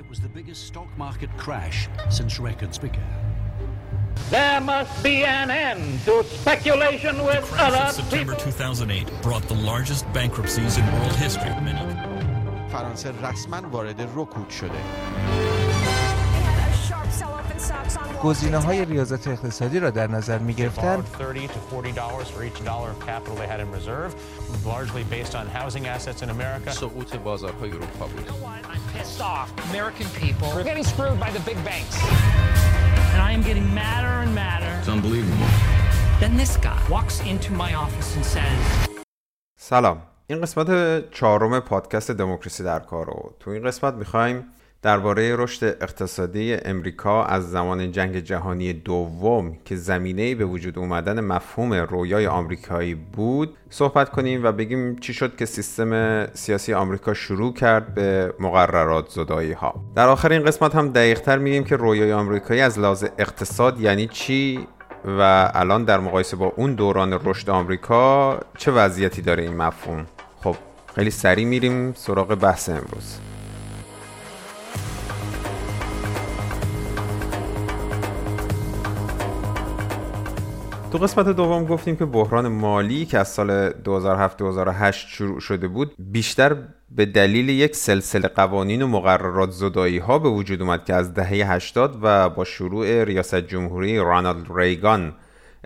It was the biggest stock market crash since records began. There must be an end to speculation with The crash other of September people. 2008 brought the largest bankruptcies in world history. Many فرانسه رسما وارد رکود شده گزینه های ریاضت اقتصادی را در نظر می گرفتن borrowed 30 to 40 dollars for each dollar of capital they had in reserve, largely based on housing assets in America. سقوط بازارهای اروپا بود I'm pissed off. American people are getting screwed by the big banks. And I am getting madder and madder. It's unbelievable. Then this guy walks into my office and says, سلام این قسمت چهارم پادکست دموکراسی در کار رو تو این قسمت میخوایم درباره رشد اقتصادی امریکا از زمان جنگ جهانی دوم که زمینه به وجود اومدن مفهوم رویای آمریکایی بود صحبت کنیم و بگیم چی شد که سیستم سیاسی آمریکا شروع کرد به مقررات زدایی ها در آخر این قسمت هم دقیقتر میگیم که رویای آمریکایی از لحاظ اقتصاد یعنی چی و الان در مقایسه با اون دوران رشد آمریکا چه وضعیتی داره این مفهوم. خب خیلی سریع میریم سراغ بحث امروز. تو قسمت دوم گفتیم که بحران مالی که از سال 2007-2008 شروع شده بود بیشتر به دلیل یک سلسله قوانین و مقررات زدایی ها به وجود اومد که از دهه 80 و با شروع ریاست جمهوری رانالد ریگان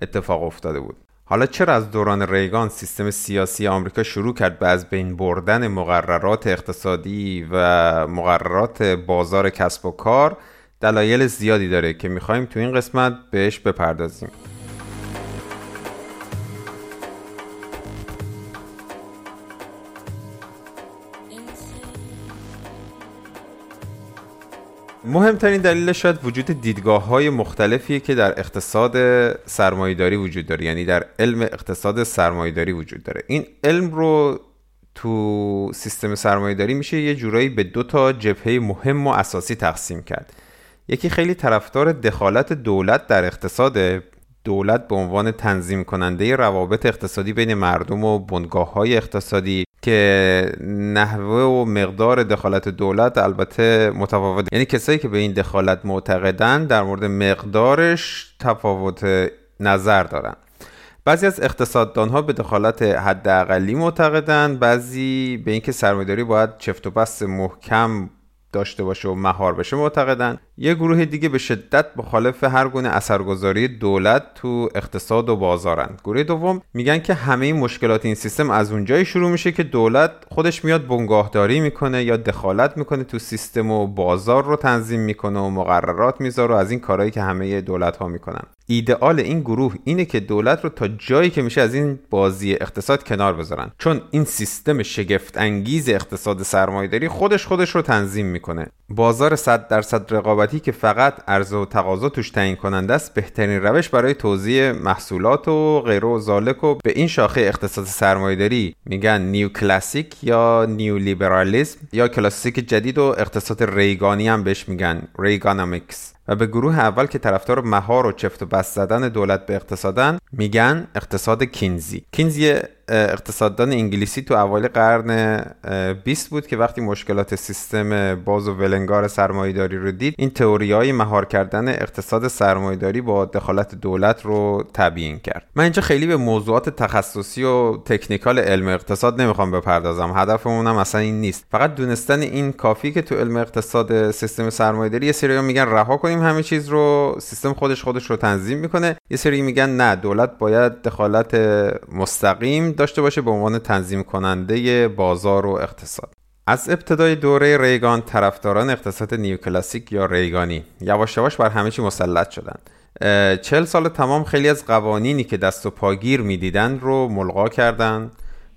اتفاق افتاده بود. حالا چرا از دوران ریگان سیستم سیاسی آمریکا شروع کرد به از بین بردن مقررات اقتصادی و مقررات بازار کسب و کار؟ دلایل زیادی داره که می‌خوایم تو این قسمت بهش بپردازیم. مهمترین دلیلش شاید وجود دیدگاه های مختلفیه که در اقتصاد سرمایهداری وجود داره یعنی در علم اقتصاد سرمایهداری وجود داره. این علم رو تو سیستم سرمایهداری میشه یه جورایی به دو تا جبهه مهم و اساسی تقسیم کرد. یکی خیلی طرفدار دخالت دولت در اقتصاد دولت به عنوان تنظیم کننده روابط اقتصادی بین مردم و بنگاه های اقتصادی که نحوه و مقدار دخالت دولت البته متفاوت یعنی کسایی که به این دخالت معتقدن در مورد مقدارش تفاوت نظر دارن. بعضی از اقتصاددان ها به دخالت حداقلی معتقدن بعضی به اینکه سرمایه‌داری باید چفت و بست محکم داشته باشه و مهار بشه معتقدن. یه گروه دیگه به شدت مخالف هر گونه اثرگذاری دولت تو اقتصاد و بازارن گروه دوم میگن که همه مشکلات این سیستم از اونجایی شروع میشه که دولت خودش میاد بنگاهداری می‌کنه یا دخالت می‌کنه تو سیستم و بازار رو تنظیم می‌کنه و مقررات می‌ذاره و از این کارهایی که همه دولت ها می‌کنن. ایدئال این گروه اینه که دولت رو تا جایی که میشه از این بازی اقتصاد کنار بذارن. چون این سیستم شگفت انگیز اقتصاد سرمایهداری خودش خودش رو تنظیم می‌کنه. بازار 100 درصد رقابتی که فقط عرضه و تقاضا توش تعیین کننده است بهترین روش برای توزیع محصولات و غیره و ذالک و به این شاخه اقتصاد سرمایهداری میگن neoclassic یا neoliberalism یا کلاسیک جدید و اقتصاد ریگانی هم بهش میگن Reaganomics. و به گروه اول که طرفدار مهار و چفت و بست زدن دولت به اقتصادن میگن اقتصاد کینزی. کینزی اقتصاددان انگلیسی تو اوایل قرن 20 بود که وقتی مشکلات سیستم باز و ولنگار سرمایهداری رو دید این تئوری های مهار کردن اقتصاد سرمایهداری با دخالت دولت رو تبیین کرد. من اینجا خیلی به موضوعات تخصصی و تکنیکال علم اقتصاد نمی‌خوام بپردازم. هدفمونم اصلا این نیست. فقط دونستن این کافی که تو علم اقتصاد سیستم سرمایهداری یه سری میگن رها کنیم همه چیز رو سیستم خودش خودش رو تنظیم می‌کنه. یه سری میگن نه دولت باید دخالت مستقیم داشته باشه به عنوان تنظیم کننده بازار و اقتصاد. از ابتدای دوره ریگان طرفداران اقتصاد نیوکلاسیک یا ریگانی یواش یواش بر همه چی مسلط شدن. چل سال تمام خیلی از قوانینی که دست و پاگیر می‌دیدن رو ملغا کردن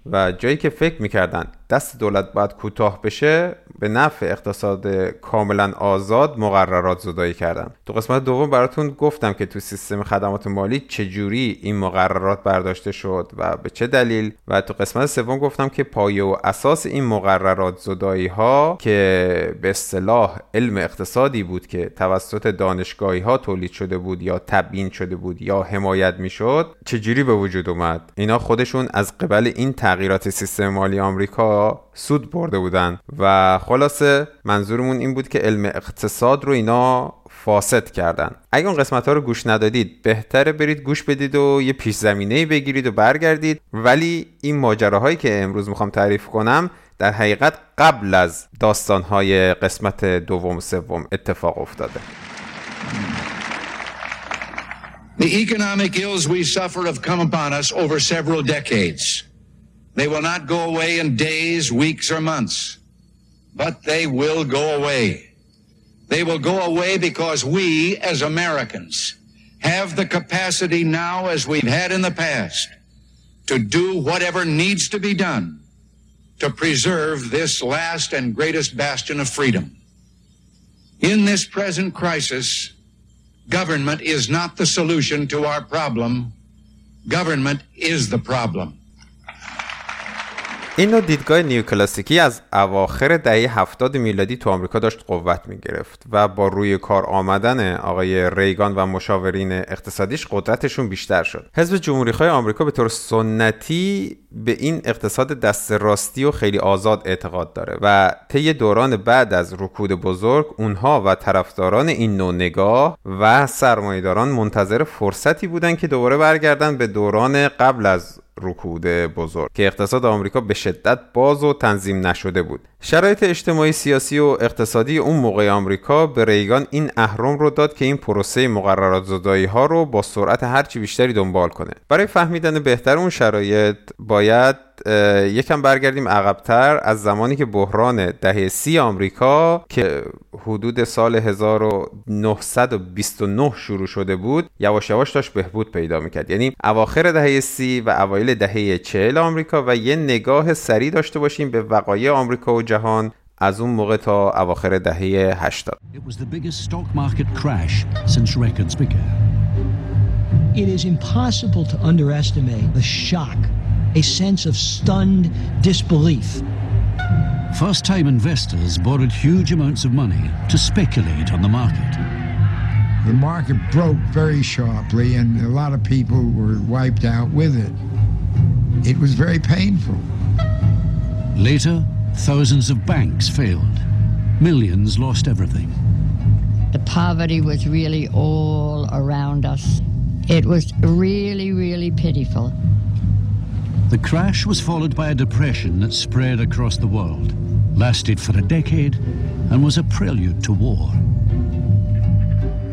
و جایی که فکر می‌کردن دست دولت باید کوتاه بشه به نفع اقتصاد کاملا آزاد مقررات زدایی کردن تو قسمت دوم براتون گفتم که تو سیستم خدمات مالی چجوری این مقررات برداشته شد و به چه دلیل. و تو قسمت سوم گفتم که پایه و اساس این مقررات زدایی ها که به اصطلاح علم اقتصادی بود که توسط دانشگاهی ها تولید شده بود یا تبیین شده بود یا حمایت می‌شد چجوری به وجود اومد؟ اینا خودشون از قبل این تغییرات سیستم مالی آمریکا سود برده بودن و خلاصه منظورمون این بود که علم اقتصاد رو اینا فاسد کردن. اگه اون قسمت ها رو گوش ندادید بهتره برید گوش بدید و یه پیش زمینه بگیرید و برگردید. ولی این ماجراهایی که امروز می‌خوام تعریف کنم در حقیقت قبل از داستانهای قسمت دوم و سوم اتفاق افتاده. The economic ills we suffer have come upon us over several decades. They will not go away in days, weeks, or months, but they will go away. They will go away because we, as Americans, have the capacity now, as we've had in the past, to do whatever needs to be done to preserve this last and greatest bastion of freedom. In this present crisis, government is not the solution to our problem. Government is the problem. این نوع دیدگاه نیوکلاسیکی از اواخر دهه 70 میلادی تو آمریکا داشت قوت می گرفت و با روی کار آمدن آقای ریگان و مشاورین اقتصادیش قدرتشون بیشتر شد. حزب جمهوری خواه آمریکا به طور سنتی به این اقتصاد دست راستی و خیلی آزاد اعتقاد داره و طی دوران بعد از رکود بزرگ اونها و طرفداران این نوع نگاه و سرمایهداران منتظر فرصتی بودن که دوباره برگردن به دوران قبل از رکود بزرگ که اقتصاد آمریکا به شدت باز و تنظیم نشده بود. شرایط اجتماعی سیاسی و اقتصادی اون موقع آمریکا به ریگان این اهرم رو داد که این پروسه مقررات زدایی ها رو با سرعت هرچی بیشتری دنبال کنه. برای فهمیدن بهتر اون شرایط باید یکم برگردیم عقبتر از زمانی که بحران دهه سی آمریکا که حدود سال 1929 شروع شده بود یواش یواش داشت بهبود پیدا می‌کرد. یعنی اواخر دهه سی و اوایل دهه چهل آمریکا و یه نگاه سریع داشته باشیم به وقایع آمریکا و جهان از اون موقع تا اواخر دهه 80 It is impossible to underestimate the shock, a sense of stunned disbelief. First time investors borrowed huge amounts of money to speculate on the market. The market broke very sharply, and a lot of people were wiped out with it. It was very painful. Later, thousands of banks failed. Millions lost everything. The poverty was really all around us. It was really, really pitiful. The crash was followed by a depression that spread across the world, lasted for a decade, and was a prelude to war.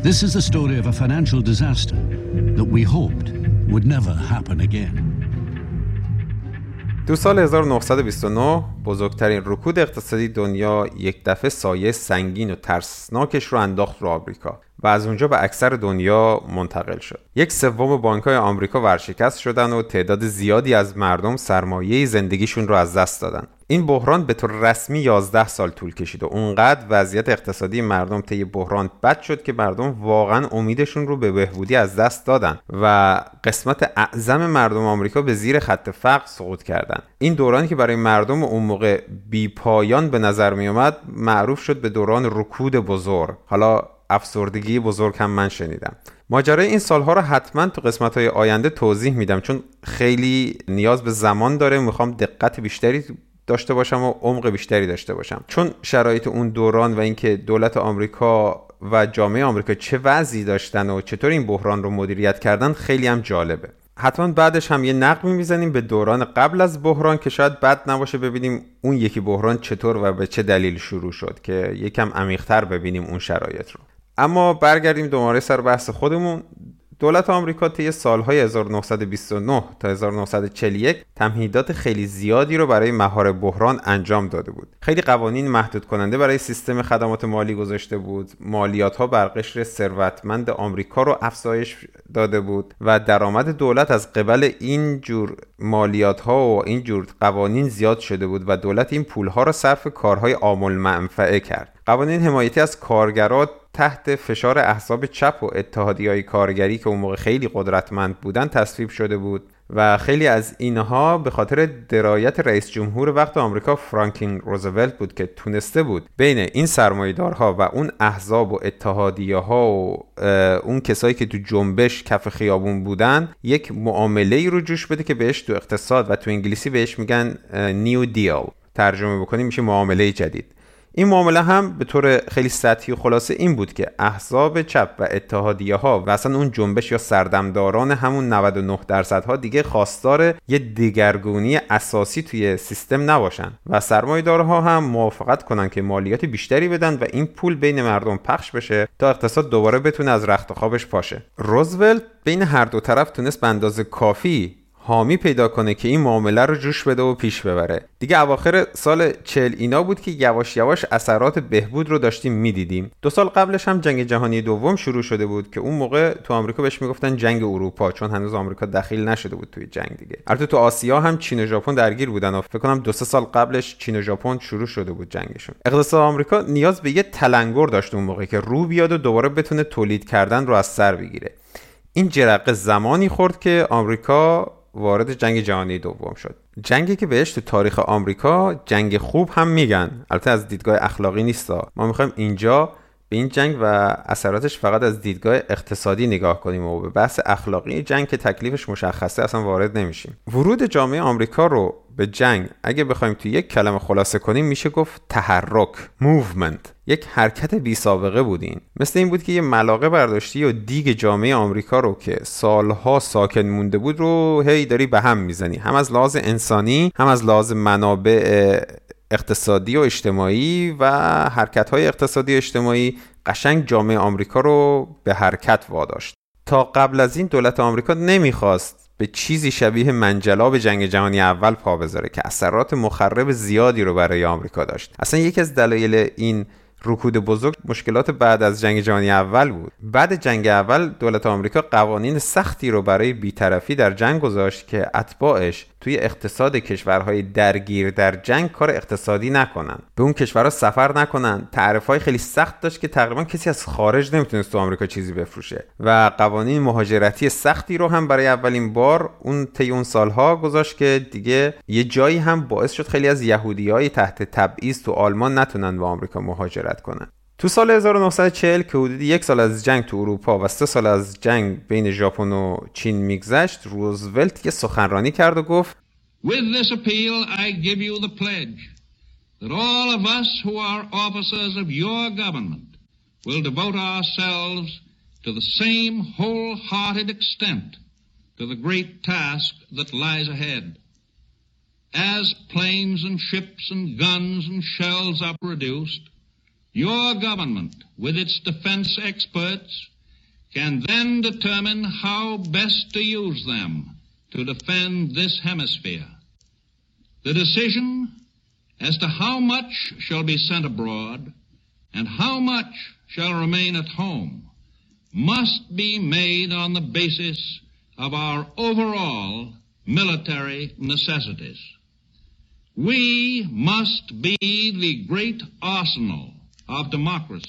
This is the story of a financial disaster that we hoped would never happen again. دو سال 1929 بزرگترین رکود اقتصادی دنیا یک دفعه سایه سنگین و ترسناکش رو انداخت رو آمریکا و از اونجا به اکثر دنیا منتقل شد. یک سوم بانک‌های آمریکا ورشکست شدن و تعداد زیادی از مردم سرمایه زندگیشون رو از دست دادن. این بحران به طور رسمی 11 سال طول کشید و اونقدر وضعیت اقتصادی مردم طی بحران بد شد که مردم واقعا امیدشون رو به بهبودی از دست دادن و قسمت اعظم مردم آمریکا به زیر خط فقر سقوط کردن. این دورانی که برای مردم اون موقع بی پایان به نظر می اومد معروف شد به دوران رکود بزرگ. حالا افسردگی بزرگ هم من شنیدم. ماجرای این سالها رو حتما تو قسمت های آینده توضیح میدم چون خیلی نیاز به زمان داره. می‌خوام دقت بیشتری داشته باشم و عمق بیشتری داشته باشم. چون شرایط اون دوران و اینکه دولت آمریکا و جامعه آمریکا چه وضعی داشتن و چطور این بحران رو مدیریت کردن خیلی هم جالبه. حتما بعدش هم یه نقمی می‌زنیم به دوران قبل از بحران که شاید بد نباشه ببینیم اون یکی بحران چطور و به چه دلیل شروع شد که یکم عمیقتر ببینیم اون شرایط رو. اما برگردیم دوباره سر بحث خودمون دولت آمریکا طی سالهای 1929 تا 1941 تمهیدات خیلی زیادی رو برای مهار بحران انجام داده بود. خیلی قوانین محدود کننده برای سیستم خدمات مالی گذاشته بود. مالیات ها بر قشر ثروتمند آمریکا رو افزایش داده بود و درآمد دولت از قبل این جور مالیات ها و این جور قوانین زیاد شده بود و دولت این پول ها را صرف کارهای عامل منفعه کرد. قوانین حمایتی از کارگرات تحت فشار احزاب چپ و اتحادی های کارگری که اون موقع خیلی قدرتمند بودن تصویب شده بود و خیلی از اینها به خاطر درایت رئیس جمهور وقت آمریکا فرانکلین روزولت بود که تونسته بود بین این سرمایدارها و اون احزاب و اتحادیه ها و اون کسایی که تو جنبش کف خیابون بودن یک معامله ای رو جوش بده که بهش تو اقتصاد و تو انگلیسی بهش میگن نیو دیل ترجمه بکنیم میشه معامله جدید. این معامله هم به طور خیلی سطحی و خلاصه این بود که احزاب چپ و اتحادیه ها و اصلا اون جنبش یا سردمداران همون 99 درصد ها دیگه خواستار یه دیگرگونی اساسی توی سیستم نباشن و سرمایه‌دارها هم موافقت کنن که مالیات بیشتری بدن و این پول بین مردم پخش بشه تا اقتصاد دوباره بتونه از رخت خوابش پاشه. روزولت بین هر دو طرف تونست به اندازه کافی حامی پیدا کنه که این معامله رو جوش بده و پیش ببره. دیگه اواخر سال چل اینا بود که یواش یواش اثرات بهبود رو داشتیم می‌دیدیم. دو سال قبلش هم جنگ جهانی دوم شروع شده بود که اون موقع تو آمریکا بهش می‌گفتن جنگ اروپا چون هنوز آمریکا دخیل نشده بود توی جنگ دیگه. البته تو آسیا هم چین و ژاپن درگیر بودن و فکر کنم دو سه سال قبلش چین و ژاپن شروع شده بود جنگشون. اقتصاد آمریکا نیاز به یه تلنگر داشت اون موقع که رو بیاد و دوباره بتونه تولید کردن رو از سر بگیره. این جرقه زمانی خورد که آمریکا وارد جنگ جهانی دوم شد. جنگی که بهش تو تاریخ آمریکا جنگ خوب هم میگن. البته از دیدگاه اخلاقی نیستا. ما می‌خوایم اینجا به این جنگ و اثراتش فقط از دیدگاه اقتصادی نگاه کنیم و به بحث اخلاقی جنگ که تکلیفش مشخصه اصلا وارد نمیشیم. ورود جامعه آمریکا رو به جنگ. اگه بخوایم تو یک کلمه خلاصه کنیم میشه گفت تحرک movement یک حرکت بی سابقه بود این. مثل این بود که یه ملاقه برداشتی و دیگ جامعه آمریکا رو که سالها ساکن مونده بود رو هی داری به هم می‌زنی. هم از لحاظ انسانی هم از لحاظ منابع اقتصادی و اجتماعی و حرکت های اقتصادی و اجتماعی قشنگ جامعه آمریکا رو به حرکت واداشت. تا قبل از این دولت آمریکا نمی‌خواست به چیزی شبیه منجلاب جنگ جهانی اول پا بذاره که اثرات مخرب زیادی رو برای آمریکا داشت. اصلا یکی از دلایل این رکود بزرگ مشکلات بعد از جنگ جهانی اول بود. بعد جنگ اول دولت آمریکا قوانین سختی رو برای بیطرفی در جنگ گذاشت که اتباعش توی اقتصاد کشورهای درگیر در جنگ کار اقتصادی نکنن. به اون کشورها سفر نکنن. های خیلی سخت داشت که تقریبا کسی از خارج نمی‌تونست تو آمریکا چیزی بفروشه. و قوانین مهاجرتی سختی رو هم برای اولین بار اون طی اون سالها گذاشت که دیگه یه جایی هم باعث شد خیلی از یهودیای تحت تبعیض تو آلمان نتونن به آمریکا مهاجرت کنن. تو سال 1940 که حدود یک سال از جنگ تو اروپا و سه سال از جنگ بین ژاپن و چین میگذشت روزولت یه سخنرانی کرد و گفت With this appeal I give you the pledge that all of us who are officers of your government will devote ourselves to the same wholehearted extent to the great task that lies ahead. As planes and ships and guns and shells are produced, Your government, with its defense experts, can then determine how best to use them to defend this hemisphere. The decision as to how much shall be sent abroad and how much shall remain at home must be made on the basis of our overall military necessities. We must be the great arsenal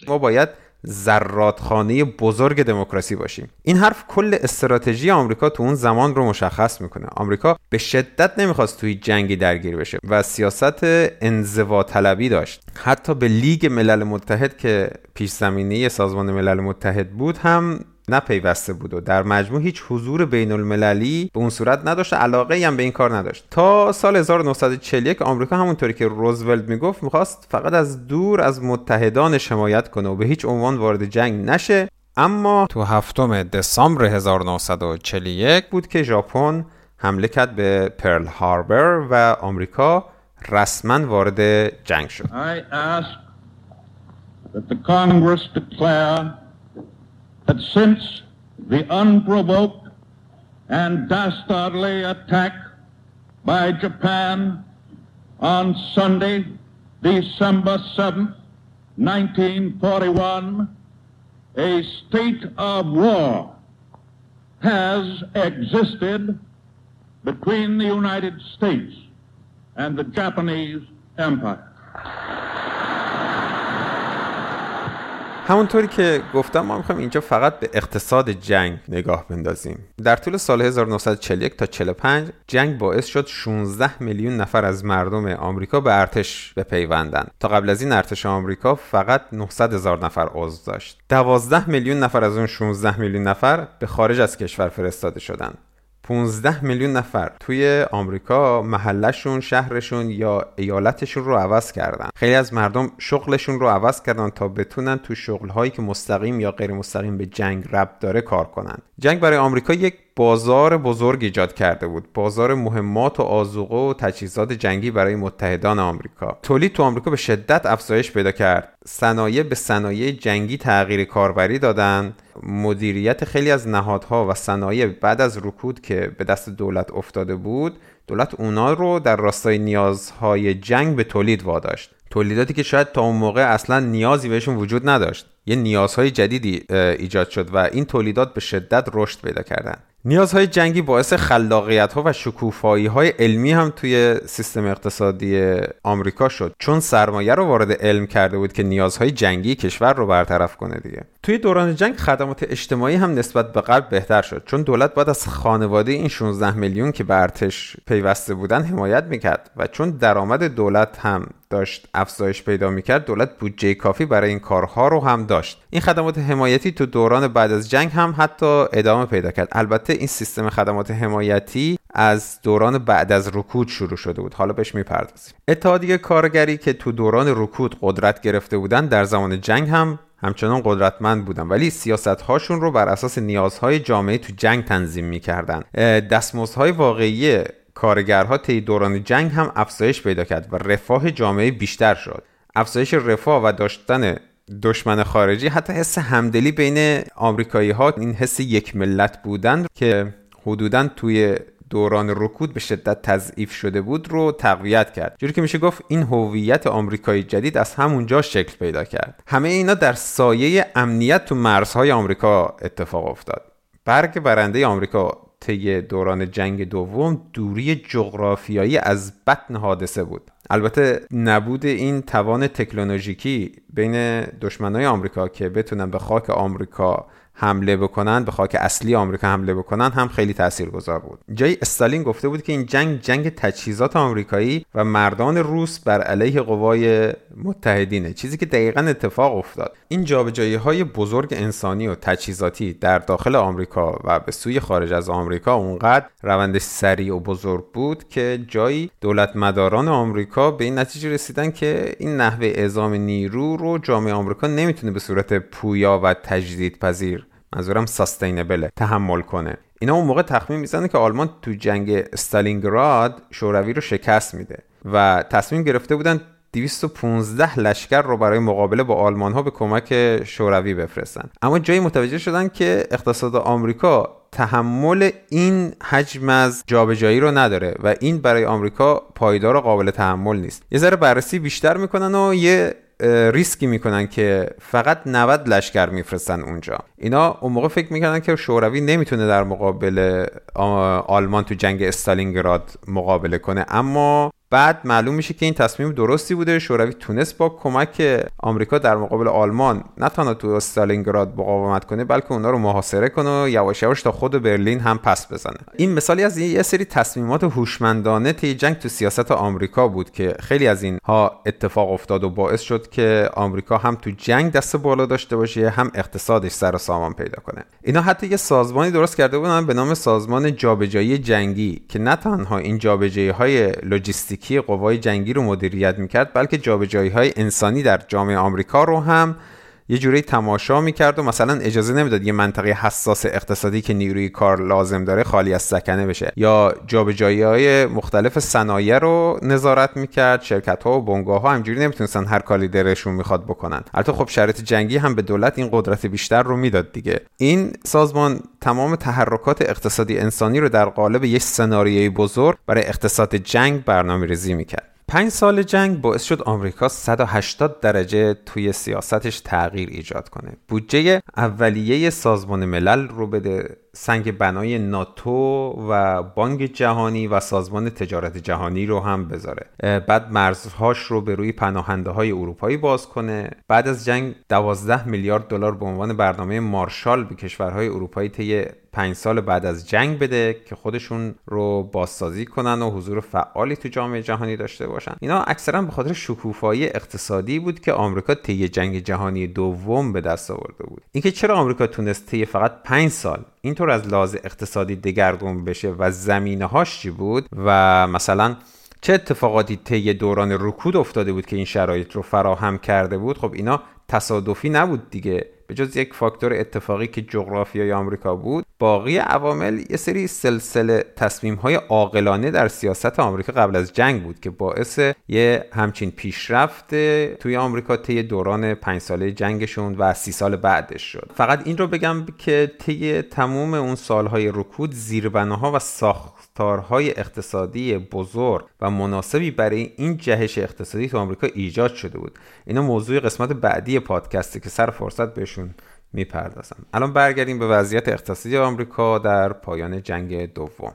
ما باید زرادخانه بزرگ دموکراسی باشیم. این حرف کل استراتژی آمریکا تو اون زمان رو مشخص می‌کنه. آمریکا به شدت نمی‌خواست توی جنگی درگیر بشه و سیاست انزوا طلبی داشت. حتی به لیگ ملل متحد که پیش زمینه سازمان ملل متحد بود هم نپیوسته بود و در مجموع هیچ حضور بین المللی به اون صورت نداشت علاقه هم به این کار نداشت تا سال 1941 آمریکا همونطوری که روزولت می‌گفت می‌خواست فقط از دور از متحدان حمایت کنه و به هیچ عنوان وارد جنگ نشه اما تو هفتم دسامبر 1941 بود که ژاپن حمله کرد به پرل هاربر و آمریکا رسما وارد جنگ شد. that since the unprovoked and dastardly attack by Japan on Sunday, December 7th, 1941, a state of war has existed between the United States and the Japanese Empire. همونطوری که گفتم ما می‌خوایم اینجا فقط به اقتصاد جنگ نگاه بندازیم. در طول سال 1941 تا 45 جنگ باعث شد 16 میلیون نفر از مردم آمریکا به ارتش بپیوندند. تا قبل از این ارتش آمریکا فقط 900 هزار نفر عضو داشت. 12 میلیون نفر از اون 16 میلیون نفر به خارج از کشور فرستاده شدند. 15 میلیون نفر توی آمریکا محلشون شهرشون یا ایالتشون رو عوض کردن. خیلی از مردم شغلشون رو عوض کردن تا بتونن تو شغلهایی که مستقیم یا غیر مستقیم به جنگ ربط داره کار کنن. جنگ برای آمریکا یک بازار بزرگ ایجاد کرده بود. بازار مهمات و آزوقه و تجهیزات جنگی برای متحدان آمریکا. تولید تو آمریکا به شدت افزایش پیدا کرد. صنایع به صنایع جنگی تغییر کاربری دادن. مدیریت خیلی از نهادها و صنایع بعد از رکود که به دست دولت افتاده بود دولت اونا رو در راستای نیازهای جنگ به تولید واداشت. تولیداتی که شاید تا اون موقع اصلا نیازی بهشون وجود نداشت. یه نیازهای جدیدی ایجاد شد و این تولیدات به شدت رشد پیدا کردن. نیازهای جنگی باعث خلاقیت ها و شکوفایی های علمی هم توی سیستم اقتصادی آمریکا شد. چون سرمایه رو وارد علم کرده بود که نیازهای جنگی کشور رو برطرف کنه دیگه. توی دوران جنگ خدمات اجتماعی هم نسبت به قبل بهتر شد چون دولت باید از خانواده این 16 میلیون که به پیوسته بودن حمایت می‌کرد و چون درآمد دولت هم داشت افزایش پیدا می‌کرد دولت بودجه کافی برای این کارها رو هم داشت. این خدمات حمایتی تو دوران بعد از جنگ هم حتی ادامه پیدا کرد. البته این سیستم خدمات حمایتی از دوران بعد از رکود شروع شده بود. حالا بهش می‌پردازیم. اتحادیه کارگری که تو دوران رکود قدرت گرفته بودن در زمان جنگ هم همچنان قدرتمند بودن ولی سیاست هاشون رو بر اساس نیازهای جامعه تو جنگ تنظیم می‌کردن. دستمزدهای واقعی کارگرها طی دوران جنگ هم افزایش پیدا کرد و رفاه جامعه بیشتر شد. افزایش رفاه و داشتن دشمن خارجی حتی حس همدلی بین آمریکایی ها این حس یک ملت بودن که حدودا توی دوران رکود به شدت تضعیف شده بود رو تقویت کرد. جوری که میشه گفت این هویت آمریکایی جدید از همونجا شکل پیدا کرد. همه اینا در سایه امنیت تو مرزهای آمریکا اتفاق افتاد. برگ برنده آمریکا طی دوران جنگ دوم دوری جغرافیایی از بطن حادثه بود. البته نبود این توان تکنولوژیکی بین دشمنای آمریکا که بتونن به خاک آمریکا حمله بکنن به خاک اصلی آمریکا حمله بکنن هم خیلی تاثیرگذار بود. جای استالین گفته بود که این جنگ جنگ تجهیزات آمریکایی و مردان روس بر علیه قوای متحدینه. چیزی که دقیقا اتفاق افتاد. این جابجایی های بزرگ انسانی و تجهیزاتی در داخل آمریکا و به سوی خارج از آمریکا اونقدر روند سریع و بزرگ بود که جایی دولت مداران آمریکا به این نتیجه رسیدن که این نحوه اعزام نیرو رو جامعه آمریکا نمی‌تونه به صورت پویا و تجدیدپذیر منظورم ساستینبله تحمل کنه. اینا اون موقع تخمین می‌زنه که آلمان تو جنگ استالینگراد شوروی رو شکست میده و تصمیم گرفته بودن 215 لشکر رو برای مقابله با آلمان ها به کمک شوروی بفرستن. اما جایی متوجه شدن که اقتصاد آمریکا تحمل این حجم از جابجایی رو نداره و این برای آمریکا پایدار و قابل تحمل نیست. یه ذره بررسی بیشتر می‌کنن و یه ریسکی می‌کنن که فقط 90 لشکر میفرستن اونجا. اینا اون موقع فکر می‌کنن که شوروی نمی‌تونه در مقابل آلمان تو جنگ استالینگراد مقابله کنه. اما بعد معلوم میشه که این تصمیم درستی بوده. شوروی تونست با کمک آمریکا در مقابل آلمان نه تنها تو استالینگراد مقاومت کنه بلکه اونا رو محاصره کنه و یواش یواش تا خود برلین هم پس بزنه. این مثالی از یه سری تصمیمات هوشمندانه طی جنگ تو سیاست آمریکا بود که خیلی از اینها اتفاق افتاد و باعث شد که آمریکا هم تو جنگ دست بالا داشته باشه هم اقتصادش سر و سامان پیدا کنه. اینا حتی یه سازمانی درست کرده بودن به نام سازمان جابجایی جنگی که نه تنها این جابجایی های لوجستیکی قوای جنگی رو مدیریت می‌کرد بلکه جابجایی های انسانی در جامعه آمریکا رو هم یه جوری تماشا می‌کرد و مثلا اجازه نمی‌داد یه منطقه حساس اقتصادی که نیروی کار لازم داره خالی از سکنه بشه. یا جابجایی های مختلف صنایع رو نظارت می‌کرد شرکت ها و بنگاه ها همجوری نمی‌تونستن هر کاری دلشون می‌خواد بکنن. البته خب شرایط جنگی هم به دولت این قدرت بیشتر رو می‌داد دیگه. این سازمان تمام تحرکات اقتصادی انسانی رو در قالب یک سناریوی بزرگ برای اقتصاد جنگ برنامه ریزی می‌کرد. پنج سال جنگ باعث شد آمریکا 180 درجه توی سیاستش تغییر ایجاد کنه. بودجه اولیه سازمان ملل رو بده سنگ بنای ناتو و بانک جهانی و سازمان تجارت جهانی رو هم بذاره. بعد مرزهاش رو به روی پناهنده های اروپایی باز کنه. بعد از جنگ 12 میلیارد دلار به عنوان برنامه مارشال به کشورهای اروپایی طی پنج سال بعد از جنگ بده که خودشون رو بازسازی کنن و حضور فعالی تو جامعه جهانی داشته باشن. اینا اکثرا به خاطر شکوفایی اقتصادی بود که آمریکا طی جنگ جهانی دوم به دست آورده بود. اینکه چرا آمریکا تونست طی فقط پنج سال اینطور از لحاظ اقتصادی دگرگون بشه و زمینه هاش چی بود و مثلا چه اتفاقاتی طی دوران رکود افتاده بود که این شرایط رو فراهم کرده بود خب اینا تصادفی نبود دیگه. به جز یک فاکتور اتفاقی که جغرافیای آمریکا بود باقی عوامل یه سری سلسله تصمیم های عاقلانه در سیاست آمریکا قبل از جنگ بود که باعث یه همچین پیشرفت توی آمریکا طی دوران پنج ساله جنگشون و سی سال بعدش شد. فقط این رو بگم که طی تموم اون سالهای رکود زیربناها و ساختارهای اقتصادی بزرگ و مناسبی برای این جهش اقتصادی تو آمریکا ایجاد شده بود. اینا موضوع قسمت بعدی پادکسته که سر فرصت بهشون می‌پردازم. الان برگردیم به وضعیت اقتصادی آمریکا در پایان جنگ دوم.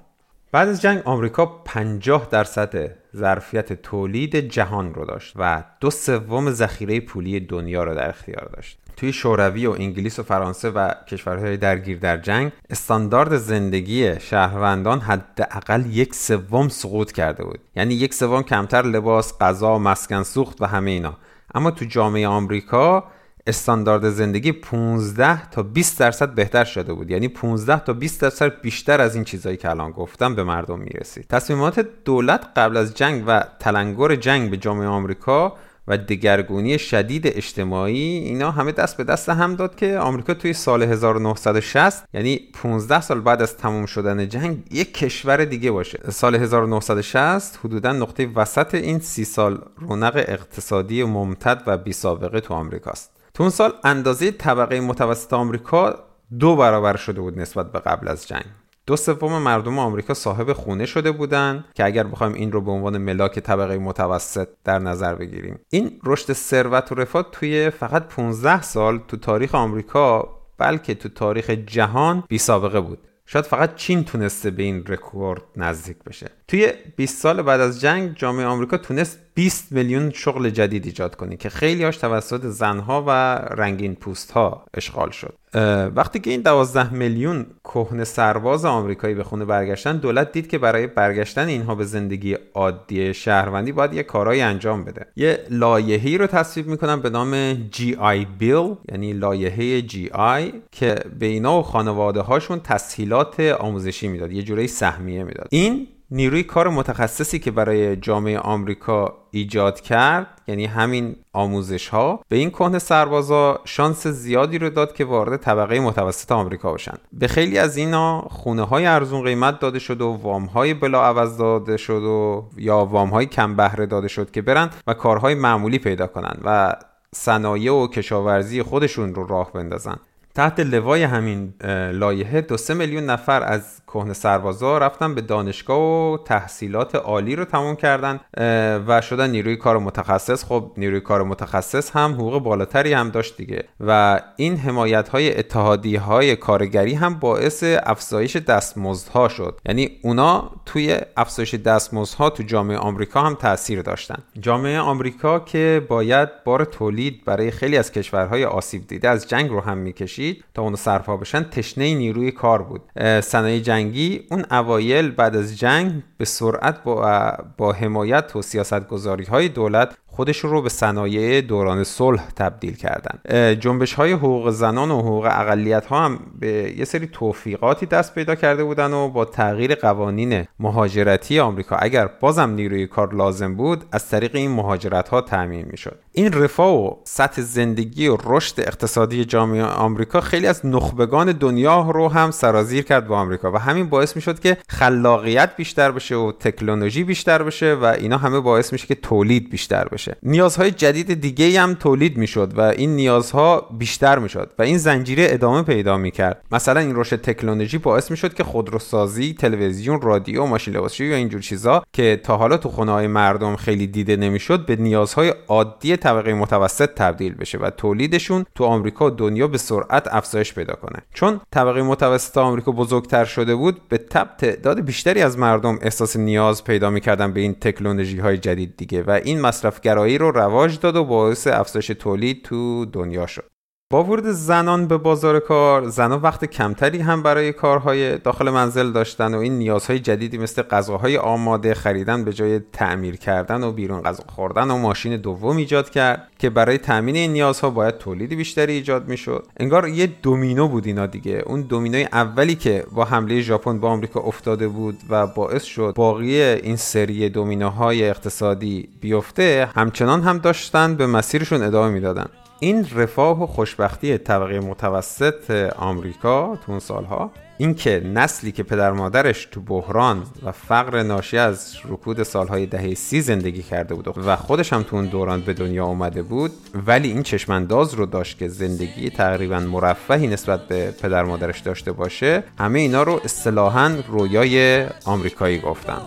بعد از جنگ آمریکا 50 درصد ظرفیت تولید جهان رو داشت و دو سوم ذخیره پولی دنیا رو در اختیار داشت. توی شوروی و انگلیس و فرانسه و کشورهای درگیر در جنگ استاندارد زندگی شهروندان حداقل یک سوم سقوط کرده بود. یعنی یک سوم کمتر لباس غذا مسکن سوخت و همه اینا. اما تو جامعه آمریکا استاندارد زندگی 15 تا 20 درصد بهتر شده بود. یعنی 15 تا 20 درصد بیشتر از این چیزهایی که الان گفتم به مردم می‌رسید. تصمیمات دولت قبل از جنگ و تلنگر جنگ به جامعه آمریکا و دگرگونی شدید اجتماعی اینا همه دست به دست هم داد که آمریکا توی سال 1960 یعنی 15 سال بعد از تموم شدن جنگ یک کشور دیگه باشه. سال 1960 حدودا نقطه وسط این سی سال رونق اقتصادی ممتد و بی سابقه تو آمریکاست. تو اون سال اندازه طبقه متوسط آمریکا دو برابر شده بود نسبت به قبل از جنگ. دو سوم مردم آمریکا صاحب خونه شده بودند که اگر بخوایم این رو به عنوان ملاک طبقه متوسط در نظر بگیریم. این رشد ثروت و رفاه توی فقط 15 سال تو تاریخ آمریکا بلکه تو تاریخ جهان بی سابقه بود. شاید فقط چین تونسته به این رکورد نزدیک بشه. توی 20 سال بعد از جنگ جامعه آمریکا تونست 20 میلیون شغل جدید ایجاد کنه که خیلی هاش توسط زنها و رنگین پوست ها اشغال شد. وقتی که این 12 میلیون کهنه سرباز آمریکایی به خونه برگشتن دولت دید که برای برگشتن اینها به زندگی عادی شهروندی باید یه کارایی انجام بده. یه لایحه‌ای رو تصویب می‌کنن به نام GI Bill یعنی لایحه GI که به اینا و خانواده هاشون تسهیلات آموزشی می‌داد یه جوری سهمیه می‌داد. این نیروی کار متخصصی که برای جامعه آمریکا ایجاد کرد یعنی همین آموزش ها به این کهنه سربازا شانس زیادی رو داد که وارد طبقه متوسط آمریکا باشن به خیلی از اینا خونه های ارزون قیمت داده شد و وام های بلا عوض داده شد و یا وام های کم بهره داده شد که برن و کارهای معمولی پیدا کنن و صنایع و کشاورزی خودشون رو راه بندازن. تحت لوای همین لایحه دو سه میلیون نفر از کهنه سربازا رفتن به دانشگاه و تحصیلات عالی رو تموم کردن و شدن نیروی کار متخصص. خب نیروی کار متخصص هم حقوق بالاتری هم داشت دیگه. و این حمایت های اتحادی های کارگری هم باعث افزایش دستمزدها شد. یعنی اونا توی افزایش دستمزدها تو جامعه آمریکا هم تاثیر داشتن. جامعه آمریکا که باید بار تولید برای خیلی از کشورهای آسیب دیده از جنگ رو هم می‌کشید تا اونو سرپا بشن. تشنه نیروی کار بود. صنایع جنگی اون اوایل بعد از جنگ به سرعت با, با حمایت و سیاست گذاری های دولت خودش رو به صنایع دوران صلح تبدیل کردن. جنبش های حقوق زنان و حقوق اقلیت ها هم به یه سری توفیقاتی دست پیدا کرده بودن و با تغییر قوانین مهاجرتی آمریکا. اگر بازم نیروی کار لازم بود از طریق این مهاجرت ها تعمین می‌شد. این رفاه و سطح زندگی و رشد اقتصادی جامعه آمریکا خیلی از نخبگان دنیا رو هم سرازیر کرد با آمریکا و همین باعث می‌شد که خلاقیت بیشتر بشه و تکنولوژی بیشتر بشه و اینا همه باعث میشه که تولید بیشتر بشه. نیازهای جدید دیگه هم تولید می‌شد و این نیازها بیشتر می‌شد و این زنجیره ادامه پیدا می‌کرد. مثلا این رشد تکنولوژی باعث می‌شد که خودروسازی تلویزیون رادیو ماشین لباسشویی یا اینجور چیزا که تا حالا تو خونه های مردم خیلی دیده نمی‌شد به نیازهای عادی طبقه متوسط تبدیل بشه و تولیدشون تو آمریکا و دنیا به سرعت افزایش پیدا کنه. چون طبقه متوسط آمریکا بزرگتر شده بود به تب تعداد بیشتری از مردم احساس نیاز پیدا می‌کردن به این تکنولوژی های جدید دیگه و این مصرفگرایی رو رواج داد و باعث افزایش تولید تو دنیا شد. با ورود زنان به بازار کار زنان وقت کمتری هم برای کارهای داخل منزل داشتن و این نیازهای جدیدی مثل غذاهای آماده خریدن به جای تعمیر کردن و بیرون غذا خوردن و ماشین دوم ایجاد کرد که برای تامین این نیازها باید تولید بیشتری ایجاد می‌شد. انگار یه دومینو بود اینا دیگه. اون دومینوی اولی که با حمله ژاپن به آمریکا افتاده بود و باعث شد باقی این سری دومینوهای اقتصادی بیفته همچنان هم داشتن به مسیرشون ادامه می‌دادن. این رفاه و خوشبختی طبقه متوسط آمریکا تو اون سالها اینکه نسلی که پدر مادرش تو بحران و فقر ناشی از رکود سالهای دهه سی زندگی کرده بود و خودش هم تو اون دوران به دنیا اومده بود ولی این چشمانداز رو داشت که زندگی تقریبا مرفهی نسبت به پدر مادرش داشته باشه همه اینا رو اصطلاحا رویای آمریکایی گفتن.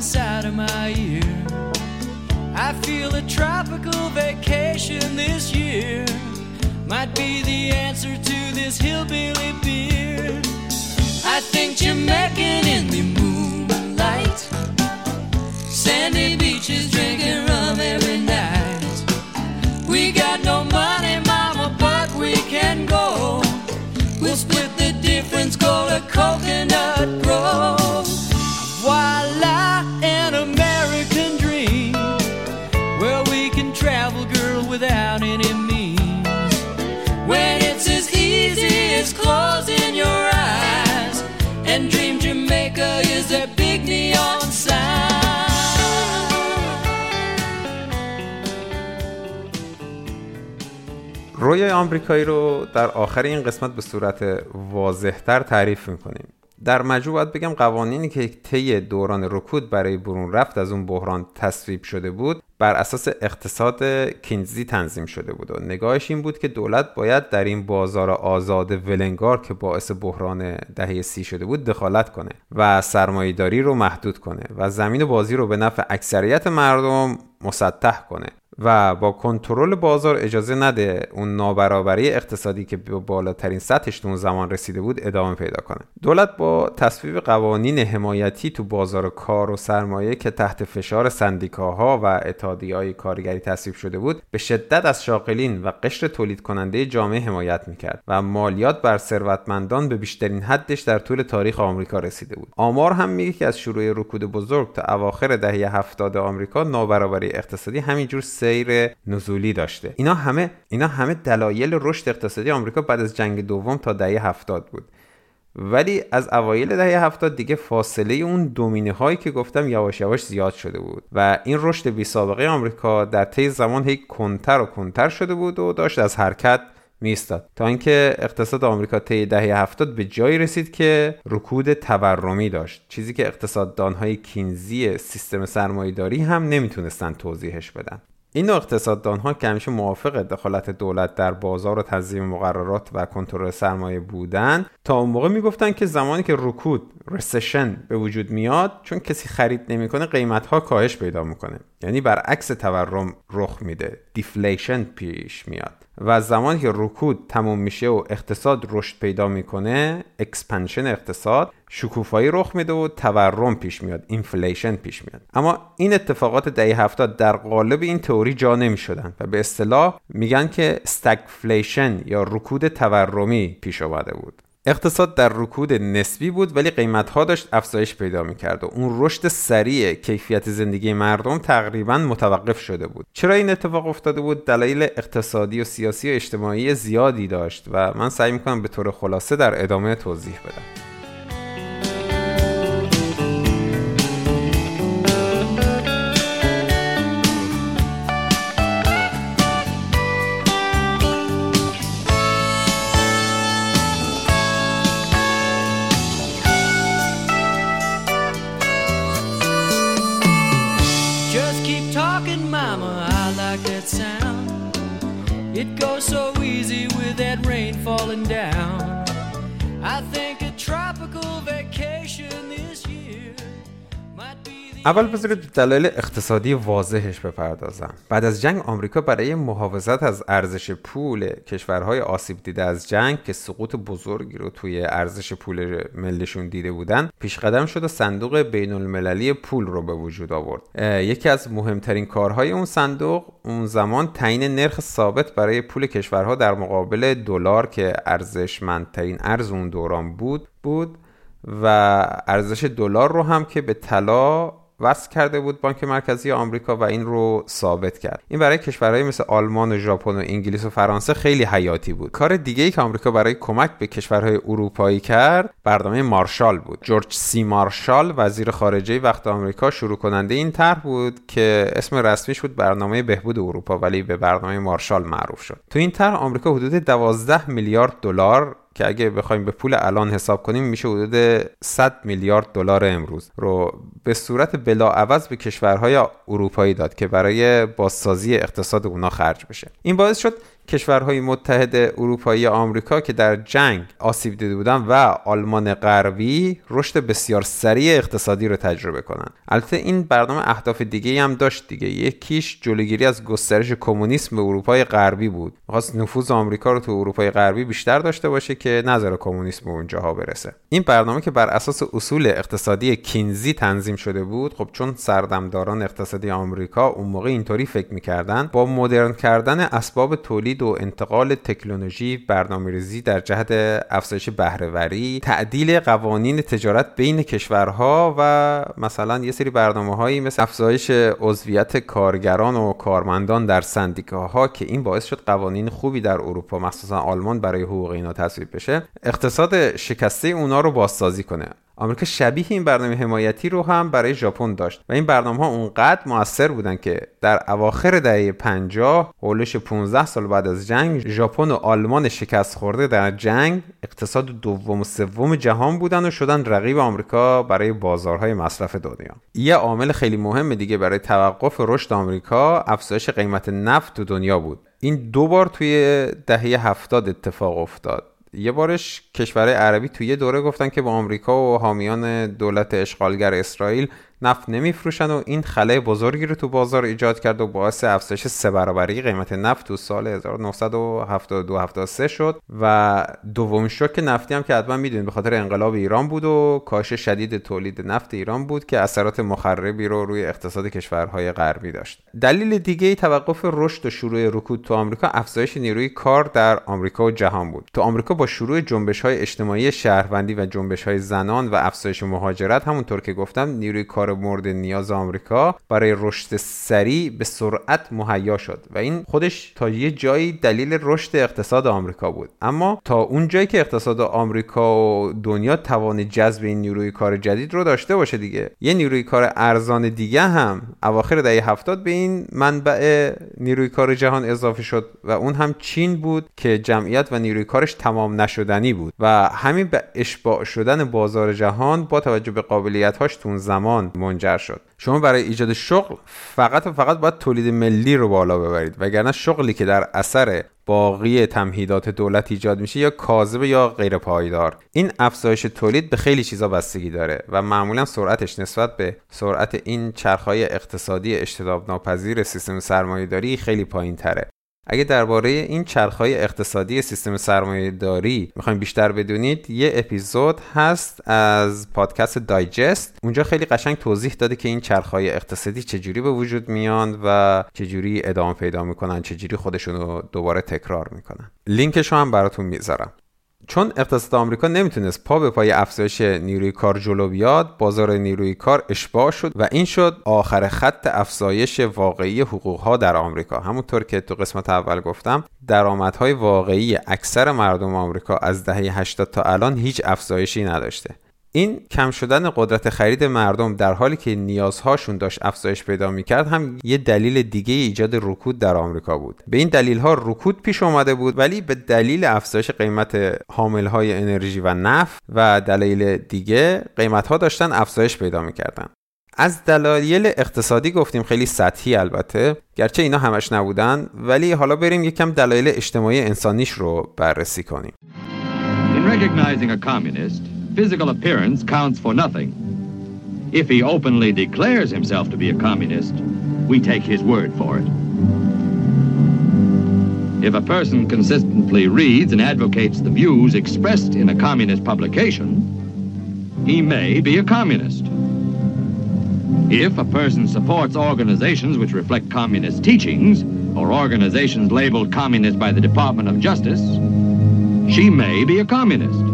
Inside of my ear. I feel a tropical vacation this year might be the answer to this hillbilly beer. I think Jamaican in the moonlight, sandy beaches drinking rum every night. It's called a coconut رویای آمریکایی رو در آخر این قسمت به صورت واضحتر تعریف می‌کنیم. در مجموع باید بگم قوانینی که طی دوران رکود برای برون رفت از اون بحران تصویب شده بود بر اساس اقتصاد کینزی تنظیم شده بود و نگاهش این بود که دولت باید در این بازار آزاد ولنگار که باعث بحران دهه سی شده بود دخالت کنه و سرمایهداری رو محدود کنه و زمین بازی رو به نفع اکثریت مردم مسطح کنه. و با کنترل بازار اجازه نده اون نابرابری اقتصادی که به بالاترین سطحش اون زمان رسیده بود ادامه پیدا کنه. دولت با تصویب قوانین حمایتی تو بازار کار و سرمایه که تحت فشار سندیکاها و های کارگری تصویب شده بود به شدت از شاغلین و قشر تولید کننده جامعه حمایت می‌کرد و مالیات بر ثروتمندان به بیشترین حدش در طول تاریخ آمریکا رسیده بود. آمار هم میگه که از شروع رکود بزرگ تا اواخر دهه هفتاد آمریکا نابرابری اقتصادی همینجور سیر نزولی داشته. اینا همه اینا همه دلایل رشد اقتصادی آمریکا بعد از جنگ دوم تا دهه هفتاد بود. ولی از اوایل دهه هفتاد دیگه فاصله اون دومینه هایی که گفتم یواش یواش زیاد شده بود. و این رشد بی سابقه آمریکا در طی زمان هی کنتر و کنتر شده بود و داشت از حرکت میستاد تا اینکه اقتصاد آمریکا طی دهه هفتاد به جایی رسید که رکود تورمی داشت. چیزی که اقتصاددانهای کینزی سیستم سرمایهداری هم نمی‌تونستن توضیحش بدن. این اقتصاددان ها که همیشه موافق دخالت دولت در بازار و تنظیم مقررات و کنترل سرمایه بودن تا اون موقع می‌گفتن که زمانی که رکود recession به وجود میاد چون کسی خرید نمی‌کنه قیمت ها کاهش پیدا می‌کنه. یعنی برعکس تورم رخ میده. deflation پیش میاد. و زمانی که رکود تموم میشه و اقتصاد رشد پیدا می‌کنه expansion اقتصاد شکوفایی رخ میده و تورم پیش میاد inflation پیش میاد. اما این اتفاقات دهه هفتاد در قالب این تئوری جا نمی‌شدن و به اصطلاح میگن که stagflation یا رکود تورمی پیش آمده بود. اقتصاد در رکود نسبی بود ولی قیمت ها داشت افزایش پیدا می‌کرد و اون رشد سریع کیفیت زندگی مردم تقریبا متوقف شده بود. چرا این اتفاق افتاده بود؟ دلایل اقتصادی و سیاسی و اجتماعی زیادی داشت و من سعی می‌کنم به طور خلاصه در ادامه توضیح بدم. اول بذارید دلایل اقتصادی واضحش بپردازم. بعد از جنگ آمریکا برای محافظت از ارزش پول کشورهای آسیب دیده از جنگ که سقوط بزرگی رو توی ارزش پول ملیشون دیده بودن پیش قدم شد و صندوق بین المللی پول رو به وجود آورد. یکی از مهمترین کارهای اون صندوق اون زمان تعیین نرخ ثابت برای پول کشورها در مقابل دلار که ارزشمندترین ارز اون دوران بود بود و ارزش دلار رو هم که به طلا وصل کرده بود بانک مرکزی آمریکا و این رو ثابت کرد. این برای کشورهای مثل آلمان و ژاپن و انگلیس و فرانسه خیلی حیاتی بود. کار دیگه ای که آمریکا برای کمک به کشورهای اروپایی کرد برنامه مارشال بود. جورج سی مارشال وزیر خارجه وقت آمریکا شروع کننده این طرح بود که اسم رسمیش بود برنامه بهبود اروپا ولی به برنامه مارشال معروف شد. تو این طرح آمریکا حدود 12 میلیارد دلار که اگه بخوایم به پول الان حساب کنیم میشه حدود 100 میلیارد دلار امروز رو به صورت بلاعوض به کشورهای اروپایی داد که برای بازسازی اقتصاد اونا خرج بشه. این باعث شد کشورهای متحد اروپایی آمریکا که در جنگ آسیب دیده بودن و آلمان غربی رشد بسیار سریع اقتصادی رو تجربه کنند البته این برنامه اهداف دیگه هم داشت دیگه. یکیش جلوگیری از گسترش کمونیسم به اروپای غربی بود. می‌خواست نفوذ آمریکا رو تو اروپای غربی بیشتر داشته باشه که نظر کمونیسم به اونجاها برسه. این برنامه که بر اساس اصول اقتصادی کینزی تنظیم شده بود خب چون سردمداران اقتصادی آمریکا اون موقع اینطوری فکر می‌کردن با مدرن کردن اسباب تولید و انتقال تکنولوژی برنامه‌ریزی در جهت افزایش بهرهوری تعدیل قوانین تجارت بین کشورها و مثلا یه سری برنامه هایی مثل افزایش عضویت کارگران و کارمندان در سندیکاها که این باعث شد قوانین خوبی در اروپا مخصوصا آلمان برای حقوق اینا تصویب بشه اقتصاد شکسته اونا رو بازسازی کنه. آمریکا شبیه این برنامه حمایتی رو هم برای ژاپن داشت و این برنامه ها اونقدر موثر بودن که در اواخر دهه 50 هولش 15 سال بعد از جنگ ژاپن و آلمان شکست خورده در جنگ اقتصاد دوم و سوم جهان بودن و شدن رقیب آمریکا برای بازارهای مصرف دنیا. یه عامل خیلی مهم دیگه برای توقف رشد آمریکا افزایش قیمت نفت تو دنیا بود. این دو بار توی دهه 70 اتفاق افتاد. یه بارش کشورهای عربی توی یه دوره گفتن که با آمریکا و حامیان دولت اشغالگر اسرائیل نفت نمیفروشن و این خلای بزرگی رو تو بازار ایجاد کرد و باعث افزایش سه برابری قیمت نفت تو سال 1972 73 شد و دومین شوک نفتی هم که حتما می‌دونید به خاطر انقلاب ایران بود و کاهش شدید تولید نفت ایران بود که اثرات مخربی رو روی اقتصاد کشورهای غربی داشت. دلیل دیگه ای توقف رشد و شروع رکود تو آمریکا افزایش نیروی کار در آمریکا و جهان بود. تو آمریکا با شروع جنبش های اجتماعی شهروندی و جنبش های زنان و افزایش مهاجرت همونطور که گفتم نیروی کار مورد نیاز آمریکا برای رشد سریع به سرعت مهیا شد و این خودش تا یه جایی دلیل رشد اقتصاد آمریکا بود. اما تا اون جایی که اقتصاد آمریکا و دنیا توان جذب این نیروی کار جدید رو داشته باشه دیگه. یه نیروی کار ارزان دیگه هم اواخر دهه هفتاد به این منبع نیروی کار جهان اضافه شد و اون هم چین بود که جمعیت و نیروی کارش تمام نشدنی بود و همین به اشباع شدن بازار جهان با توجه به قابلیت هاش تون زمان منجر شد. شما برای ایجاد شغل فقط و فقط باید تولید ملی رو بالا ببرید. وگرنه شغلی که در اثر باقی تمهیدات دولت ایجاد میشه یا کاذب یا غیر پایدار. این افزایش تولید به خیلی چیزا بستگی داره و معمولا سرعتش نسبت به سرعت این چرخهای اقتصادی اجتناب ناپذیر سیستم سرمایهداری خیلی پایین تره اگه درباره این چرخهای اقتصادی سیستم سرمایه داری می‌خوایم بیشتر بدونید یه اپیزود هست از پادکست دایجست. اونجا خیلی قشنگ توضیح داده که این چرخهای اقتصادی چجوری به وجود میان و چجوری ادامه پیدا می‌کنن چجوری خودشون رو دوباره تکرار می‌کنن. لینکش هم براتون می‌ذارم. چون اقتصاد آمریکا نمی‌تونست پا به پای افزایش نیروی کار جلو بیاد بازار نیروی کار اشباع شد و این شد آخر خط افزایش واقعی حقوقها در آمریکا. همونطور که تو قسمت اول گفتم درآمدهای واقعی اکثر مردم آمریکا از دهه 80 تا الان هیچ افزایشی نداشته. این کم شدن قدرت خرید مردم در حالی که نیازهاشون داشت افزایش پیدا می‌کرد هم یه دلیل دیگه ایجاد رکود در آمریکا بود. به این دلیل ها رکود پیش اومده بود ولی به دلیل افزایش قیمت حامل های انرژی و نفت و دلیل دیگه قیمت ها داشتن افزایش پیدا می‌کردن. از دلایل اقتصادی گفتیم خیلی سطحی البته گرچه اینا همش نبودن ولی حالا بریم یکم دلایل اجتماعی انسانیش رو بررسی کنیم. In recognizing a communist, physical appearance counts for nothing. If he openly declares himself to be a communist, we take his word for it. If a person consistently reads and advocates the views expressed in a communist publication, he may be a communist. If a person supports organizations which reflect communist teachings, or organizations labeled communist by the Department of Justice, she may be a communist.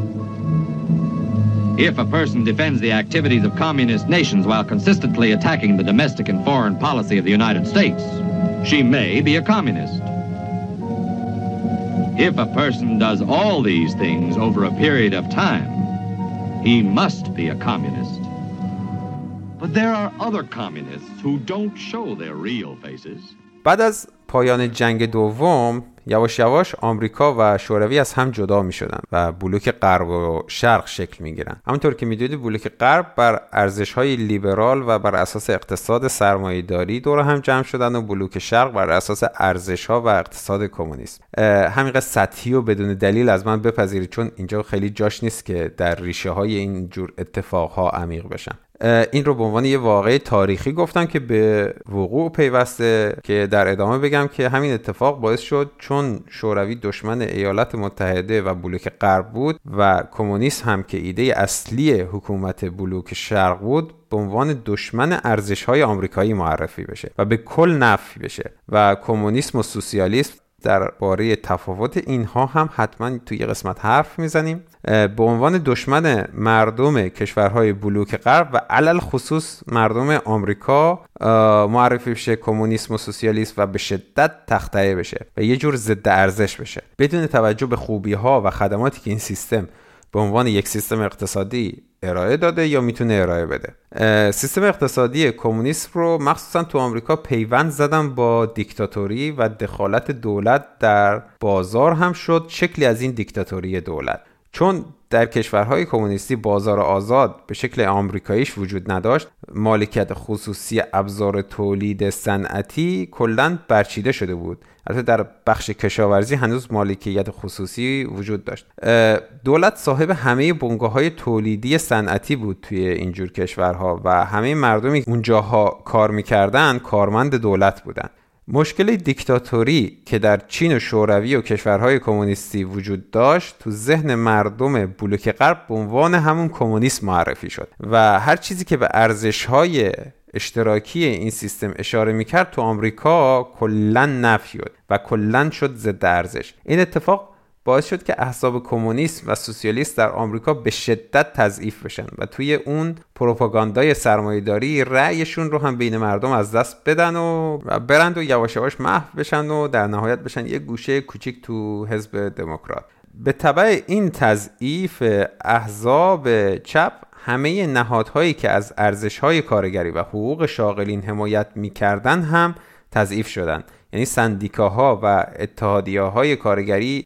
If a person defends the activities of communist nations while consistently attacking the domestic and foreign policy of the United States, she may be a communist. If a person does all these things over a period of time, he must be a communist. But there are other communists who don't show their real faces. بعد از پایان جنگ دوم یواش یواش آمریکا و شوروی از هم جدا می شدن و بلوک غرب و شرق شکل می گیرن همونطور که می‌دونید بلوک غرب بر ارزش های لیبرال و بر اساس اقتصاد داری دور هم جمع شدن و بلوک شرق بر اساس ارزش ها و اقتصاد کمونیسم. همینقدر سطحی و بدون دلیل از من بپذیرید چون اینجا خیلی جاش نیست که در ریشه های این جور اتفاق ها عمیق بشن. این رو به عنوان یه واقعه تاریخی گفتم که به وقوع پیوسته که در ادامه بگم که همین اتفاق باعث شد چون شوروی دشمن ایالات متحده و بلوک غرب بود و کمونیسم هم که ایده اصلی حکومت بلوک شرق بود به عنوان دشمن ارزش های آمریکایی معرفی بشه و به کل نفی بشه و کمونیسم و سوسیالیسم درباره تفاوت اینها هم حتما توی قسمت حرف می‌زنیم. به عنوان دشمن مردم کشورهای بلوک غرب و علل خصوص مردم آمریکا معرفی بشه کمونیسم و سوسیالیسم و به شدت تخته بشه و یه جور ضد ارزش بشه. بدون توجه به خوبی ها و خدماتی که این سیستم به عنوان یک سیستم اقتصادی ارائه داده یا می‌تونه ارائه بده. سیستم اقتصادی کمونیسم رو مخصوصا تو آمریکا پیوند زدن با دیکتاتوری و دخالت دولت در بازار هم شد شکلی از این دیکتاتوری دولت. چون در کشورهای کمونیستی بازار آزاد به شکل آمریکاییش وجود نداشت مالکیت خصوصی ابزار تولید صنعتی کلا برچیده شده بود. البته در بخش کشاورزی هنوز مالکیت خصوصی وجود داشت. دولت صاحب همه بنگاه های تولیدی صنعتی بود توی اینجور کشورها و همه مردمی اونجاها کار می‌کردن کارمند دولت بودن. مشکل دیکتاتوری که در چین و شوروی و کشورهای کمونیستی وجود داشت تو ذهن مردم بلوک غرب به عنوان همون کمونیسم معرفی شد و هر چیزی که به ارزشهای اشتراکی این سیستم اشاره می‌کرد تو آمریکا کلا نفی شد و کلا شد ضد ارزش. این اتفاق باعث شد که احزاب کمونیسم و سوسیالیست در آمریکا به شدت تضعیف بشن و توی اون پروپاگاندای سرمایهداری رأیشون رو هم بین مردم از دست بدن و برند و یواش یواش محو بشن و در نهایت بشن یه گوشه کوچیک تو حزب دموکرات. به طبع این تضعیف احزاب چپ همه نهادهایی که از ارزشهای کارگری و حقوق شاغلین حمایت می‌کردن هم تضعیف شدند یعنی سندیکاها و اتحادیه های کارگری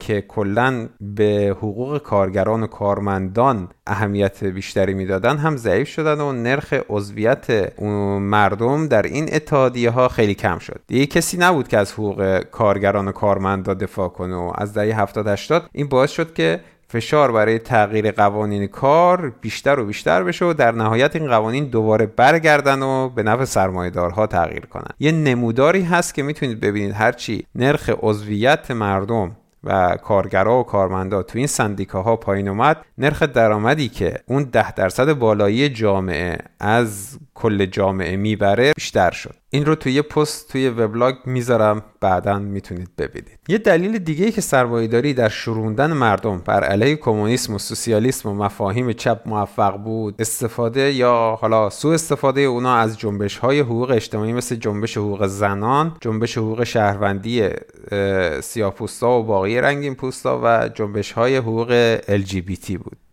که کلا به حقوق کارگران و کارمندان اهمیت بیشتری می‌دادن هم ضعیف شدن و نرخ عضویت مردم در این اتحادیه ها خیلی کم شد. دیگه کسی نبود که از حقوق کارگران و کارمندان دفاع کنه و از دهه 70 80 این باعث شد که فشار برای تغییر قوانین کار بیشتر و بیشتر بشه و در نهایت این قوانین دوباره برگردن و به نفع سرمایهدارها تغییر کنن. یه نموداری هست که می‌تونید ببینید. هرچی نرخ عضویت مردم و کارگرا و کارمندا تو این سندیکاها پایین اومد نرخ درآمدی که اون ده درصد بالایی جامعه از کل جامعه می‌بره بیشتر شد. این رو توی یه پست توی وبلاگ می‌ذارم بعدا می‌تونید ببینید. یه دلیل دیگه که سرمایه‌داری در شروندن مردم بر علیه کمونیسم و سوسیالیسم و مفاهیم چپ موفق بود استفاده یا حالا سوء استفاده اونا از جنبش های حقوق اجتماعی مثل جنبش حقوق زنان جنبش حقوق شهروندی سیاپوستا و باقی رنگین پوستا و جنبش های حقوق LGBT بود.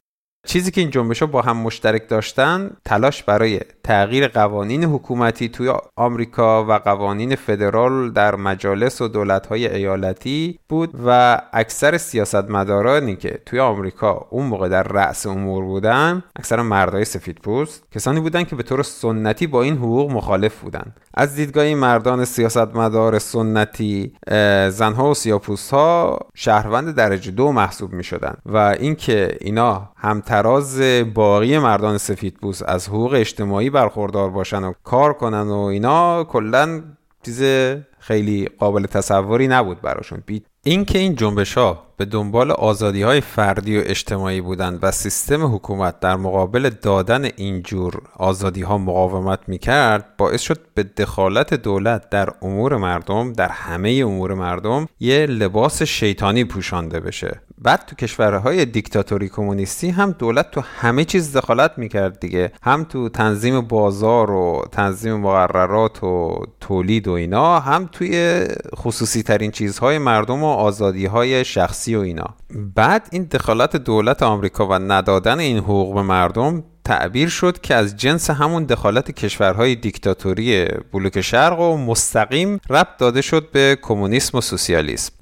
چیزی که این جنبش ها با هم مشترک داشتن تلاش برای تغییر قوانین حکومتی توی آمریکا و قوانین فدرال در مجالس و دولت های ایالتی بود و اکثر سیاستمدارانی که توی آمریکا اون موقع در رأس امور بودن اکثر مردای سفید پوست کسانی بودن که به طور سنتی با این حقوق مخالف بودن. از دیدگاه مردان سیاستمدار سنتی زنها و سیاپوست ها شهروند درجه دو محسوب می شدن و اینکه اینا هم تراز باقی مردان سفید پوست از حقوق اجتماعی برخوردار باشن و کار کنن و اینا کلا چیز خیلی قابل تصوری نبود براشون. اینکه این جنبش ها به دنبال آزادی های فردی و اجتماعی بودند و سیستم حکومت در مقابل دادن اینجور آزادی ها مقاومت می‌کرد باعث شد به دخالت دولت در امور مردم در همه امور مردم یه لباس شیطانی پوشانده بشه. بعد تو کشورهای دیکتاتوری کمونیستی هم دولت تو همه چیز دخالت می‌کرد دیگه. هم تو تنظیم بازار و تنظیم مقررات و تولید و اینا هم توی خصوصی ترین چیزهای مردم و آزادی های شخصی و اینا. بعد این دخالت دولت آمریکا و ندادن این حقوق به مردم تعبیر شد که از جنس همون دخالت کشورهای دیکتاتوری بلوک شرق و مستقیم ربط داده شد به کمونیسم و سوسیالیسم.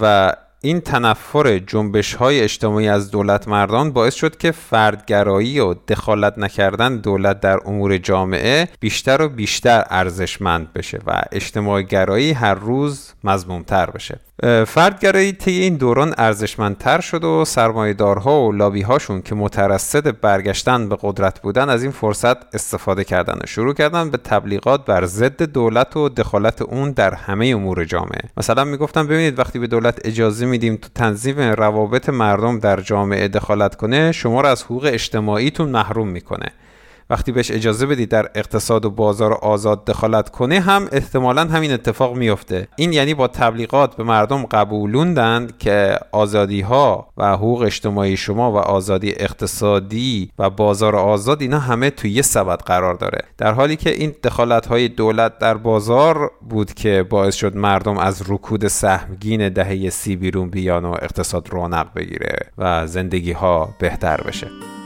و این تنفر جنبش های اجتماعی از دولت مردان باعث شد که فردگرایی و دخالت نکردن دولت در امور جامعه بیشتر و بیشتر ارزشمند بشه و اجتماعی گرایی هر روز مضمومتر بشه. فردگرایی طی این دوران ارزشمندتر شد و سرمایهدارها و لابی هاشون که مترصد برگشتن به قدرت بودن از این فرصت استفاده کردن و شروع کردن به تبلیغات بر ضد دولت و دخالت اون در همه امور جامعه. مثلا می‌گفتن ببینید وقتی به دولت اجازه میدیم تو تنظیم روابط مردم در جامعه دخالت کنه شما رو از حقوق اجتماعیتون محروم می‌کنه. وقتی بهش اجازه بدید در اقتصاد و بازار آزاد دخالت کنه هم احتمالا همین اتفاق میفته این یعنی با تبلیغات به مردم قبولوندند که آزادی ها و حقوق اجتماعی شما و آزادی اقتصادی و بازار آزاد اینا همه توی یه سبد قرار داره. در حالی که این دخالت های دولت در بازار بود که باعث شد مردم از رکود سهمگین دهه سی بیرون بیان و اقتصاد رونق بگیره و زندگی ها بهتر بشه.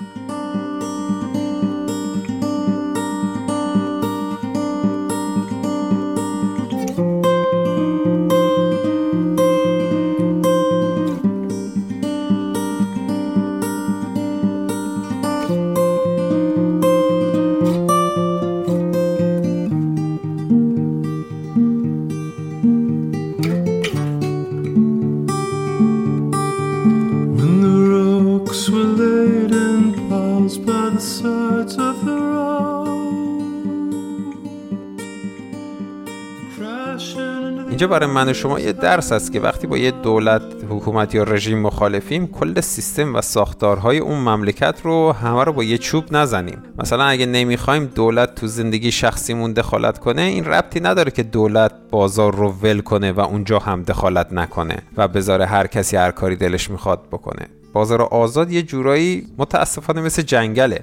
برای من و شما یه درس است که وقتی با یه دولت حکومت یا رژیم مخالفیم کل سیستم و ساختارهای اون مملکت رو همه رو با یه چوب نزنیم. مثلا اگه نمی‌خوایم دولت تو زندگی شخصیمون دخالت کنه این ربطی نداره که دولت بازار رو ول کنه و اونجا هم دخالت نکنه و بذاره هر کسی هر کاری دلش می‌خواد بکنه. بازار آزاد یه جورایی متاسفانه مثل جنگله.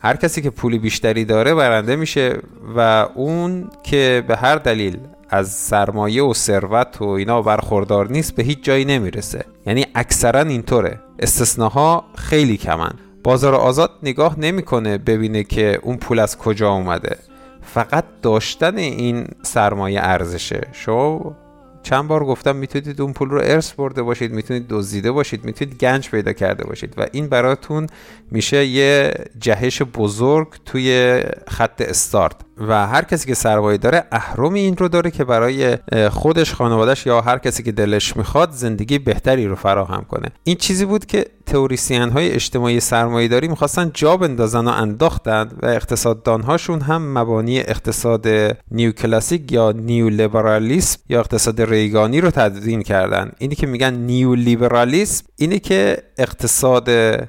هر کسی که پول بیشتری داره برنده میشه و اون که به هر دلیل از سرمایه و ثروت و اینا برخوردار نیست به هیچ جایی نمی‌رسه. یعنی اکثرا اینطوره. استثناها خیلی کمن. بازار آزاد نگاه نمی‌کنه ببینه که اون پول از کجا اومده. فقط داشتن این سرمایه ارزشه. شما چند بار گفتم می‌تونید اون پول رو ارث برده باشید می‌تونید دزدیده باشید می‌تونید گنج پیدا کرده باشید و این براتون میشه یه جهش بزرگ توی خط استارت. و هر کسی که سرمایه داره اهرم این رو داره که برای خودش خانوادهش یا هر کسی که دلش می‌خواد زندگی بهتری رو فراهم کنه. این چیزی بود که تئوریسین های اجتماعی سرمایه داری می‌خواستن جا بندازن و انداختند و اقتصاددان هاشون هم مبانی اقتصاد نیو کلاسیک یا نیو لیبرالیسم یا اقتصاد ریگانی رو تدوین کردن. اینی که میگن نیو لیبرالیسم اینی که اقتصاد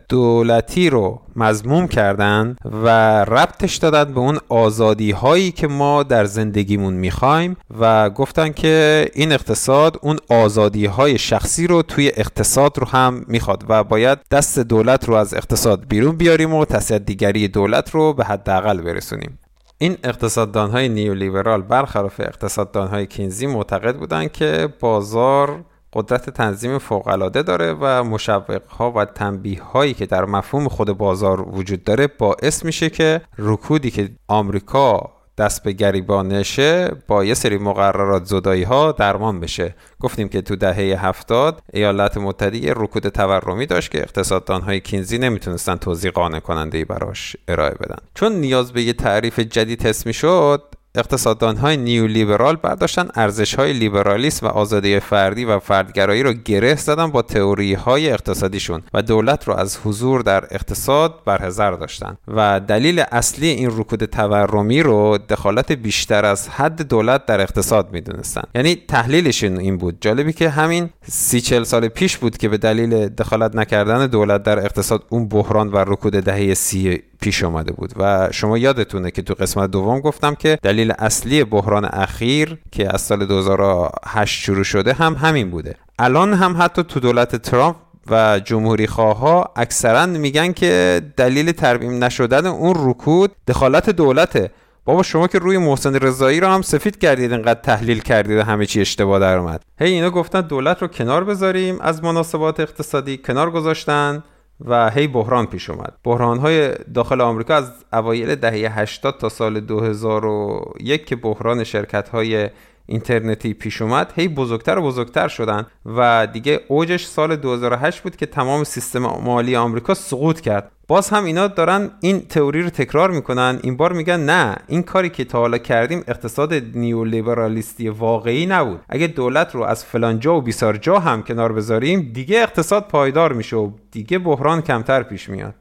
دولتی رو مضموم کردن و ربطش دادن به اون آزادی هایی که ما در زندگیمون می‌خوایم و گفتن که این اقتصاد اون آزادی های شخصی رو توی اقتصاد رو هم می‌خواد و باید دست دولت رو از اقتصاد بیرون بیاریم و تصدیگری دولت رو به حداقل برسونیم. این اقتصاددان های نیولیبرال برخلاف اقتصاددان های کینزی معتقد بودند که بازار قدرت تنظیم فوقالعاده داره و مشوق ها و تنبیه هایی که در مفهوم خود بازار وجود داره باعث میشه که رکودی که آمریکا دست به گریبانشه با یه سری مقررات زدایی ها درمان بشه. گفتیم که تو دهه هفتاد ایالات متحده یه رکود تورمی داشت که اقتصاددان های کینزی نمی‌تونستن توضیح قانع کننده براش ارائه بدن. چون نیاز به یه تعریف جدید حس شد اقتصاددان های نیو لیبرال برداشتن ارزش های لیبرالیسم و آزادی فردی و فردگرایی رو گره زدن با تئوری های اقتصادیشون و دولت رو از حضور در اقتصاد برحذر داشتن. و دلیل اصلی این رکود تورمی رو دخالت بیشتر از حد دولت در اقتصاد می‌دونستن. یعنی تحلیلشون این بود. جالبی که همین سی چل سال پیش بود که به دلیل دخالت نکردن دولت در اقتصاد اون بحران و رکود دهه سی پیش آمده بود. و شما یادتونه که تو قسمت دوم گفتم که دلیل اصلی بحران اخیر که از سال 2008 شروع شده هم همین بوده. الان هم حتی تو دولت ترامپ و جمهوری ها اکثرا میگن که دلیل ترمیم نشدن اون رکود دخالت دولته. بابا شما که روی محسن رضایی رو هم سفید کردید انقدر تحلیل کردید و همه چی اشتباه در اومد. هی اینا گفتن دولت رو کنار بذاریم از مناسبات اقتصادی کنار گذاشتن. و هی بحران پیش اومد. بحران های داخل آمریکا از اوایل دهه 80 تا سال 2001 که بحران شرکت های اینترنتی پیش اومد هی بزرگتر و بزرگتر شدن و دیگه اوجش سال 2008 بود که تمام سیستم مالی آمریکا سقوط کرد. باز هم اینا دارن این تئوری رو تکرار می‌کنن این بار میگن نه این کاری که تا حالا کردیم اقتصاد نیولیبرالیستی واقعی نبود. اگه دولت رو از فلان جا و بیسار جا هم کنار بذاریم دیگه اقتصاد پایدار میشه و دیگه بحران کمتر پیش میاد.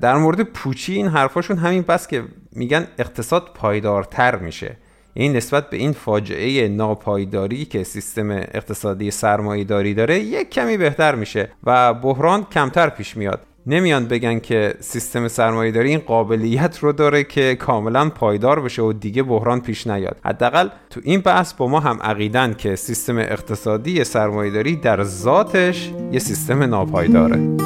در مورد پوچی این حرفاشون همین بس که میگن اقتصاد پایدارتر میشه. این نسبت به این فاجعه ناپایداری که سیستم اقتصادی سرمایه‌داری داره یک کمی بهتر میشه و بحران کمتر پیش میاد. نمیان بگن که سیستم سرمایه‌داری این قابلیت رو داره که کاملا پایدار بشه و دیگه بحران پیش نیاد. حداقل تو این بحث با ما هم عقیدن که سیستم اقتصادی سرمایه‌داری در ذاتش یه سیستم ناپایداره.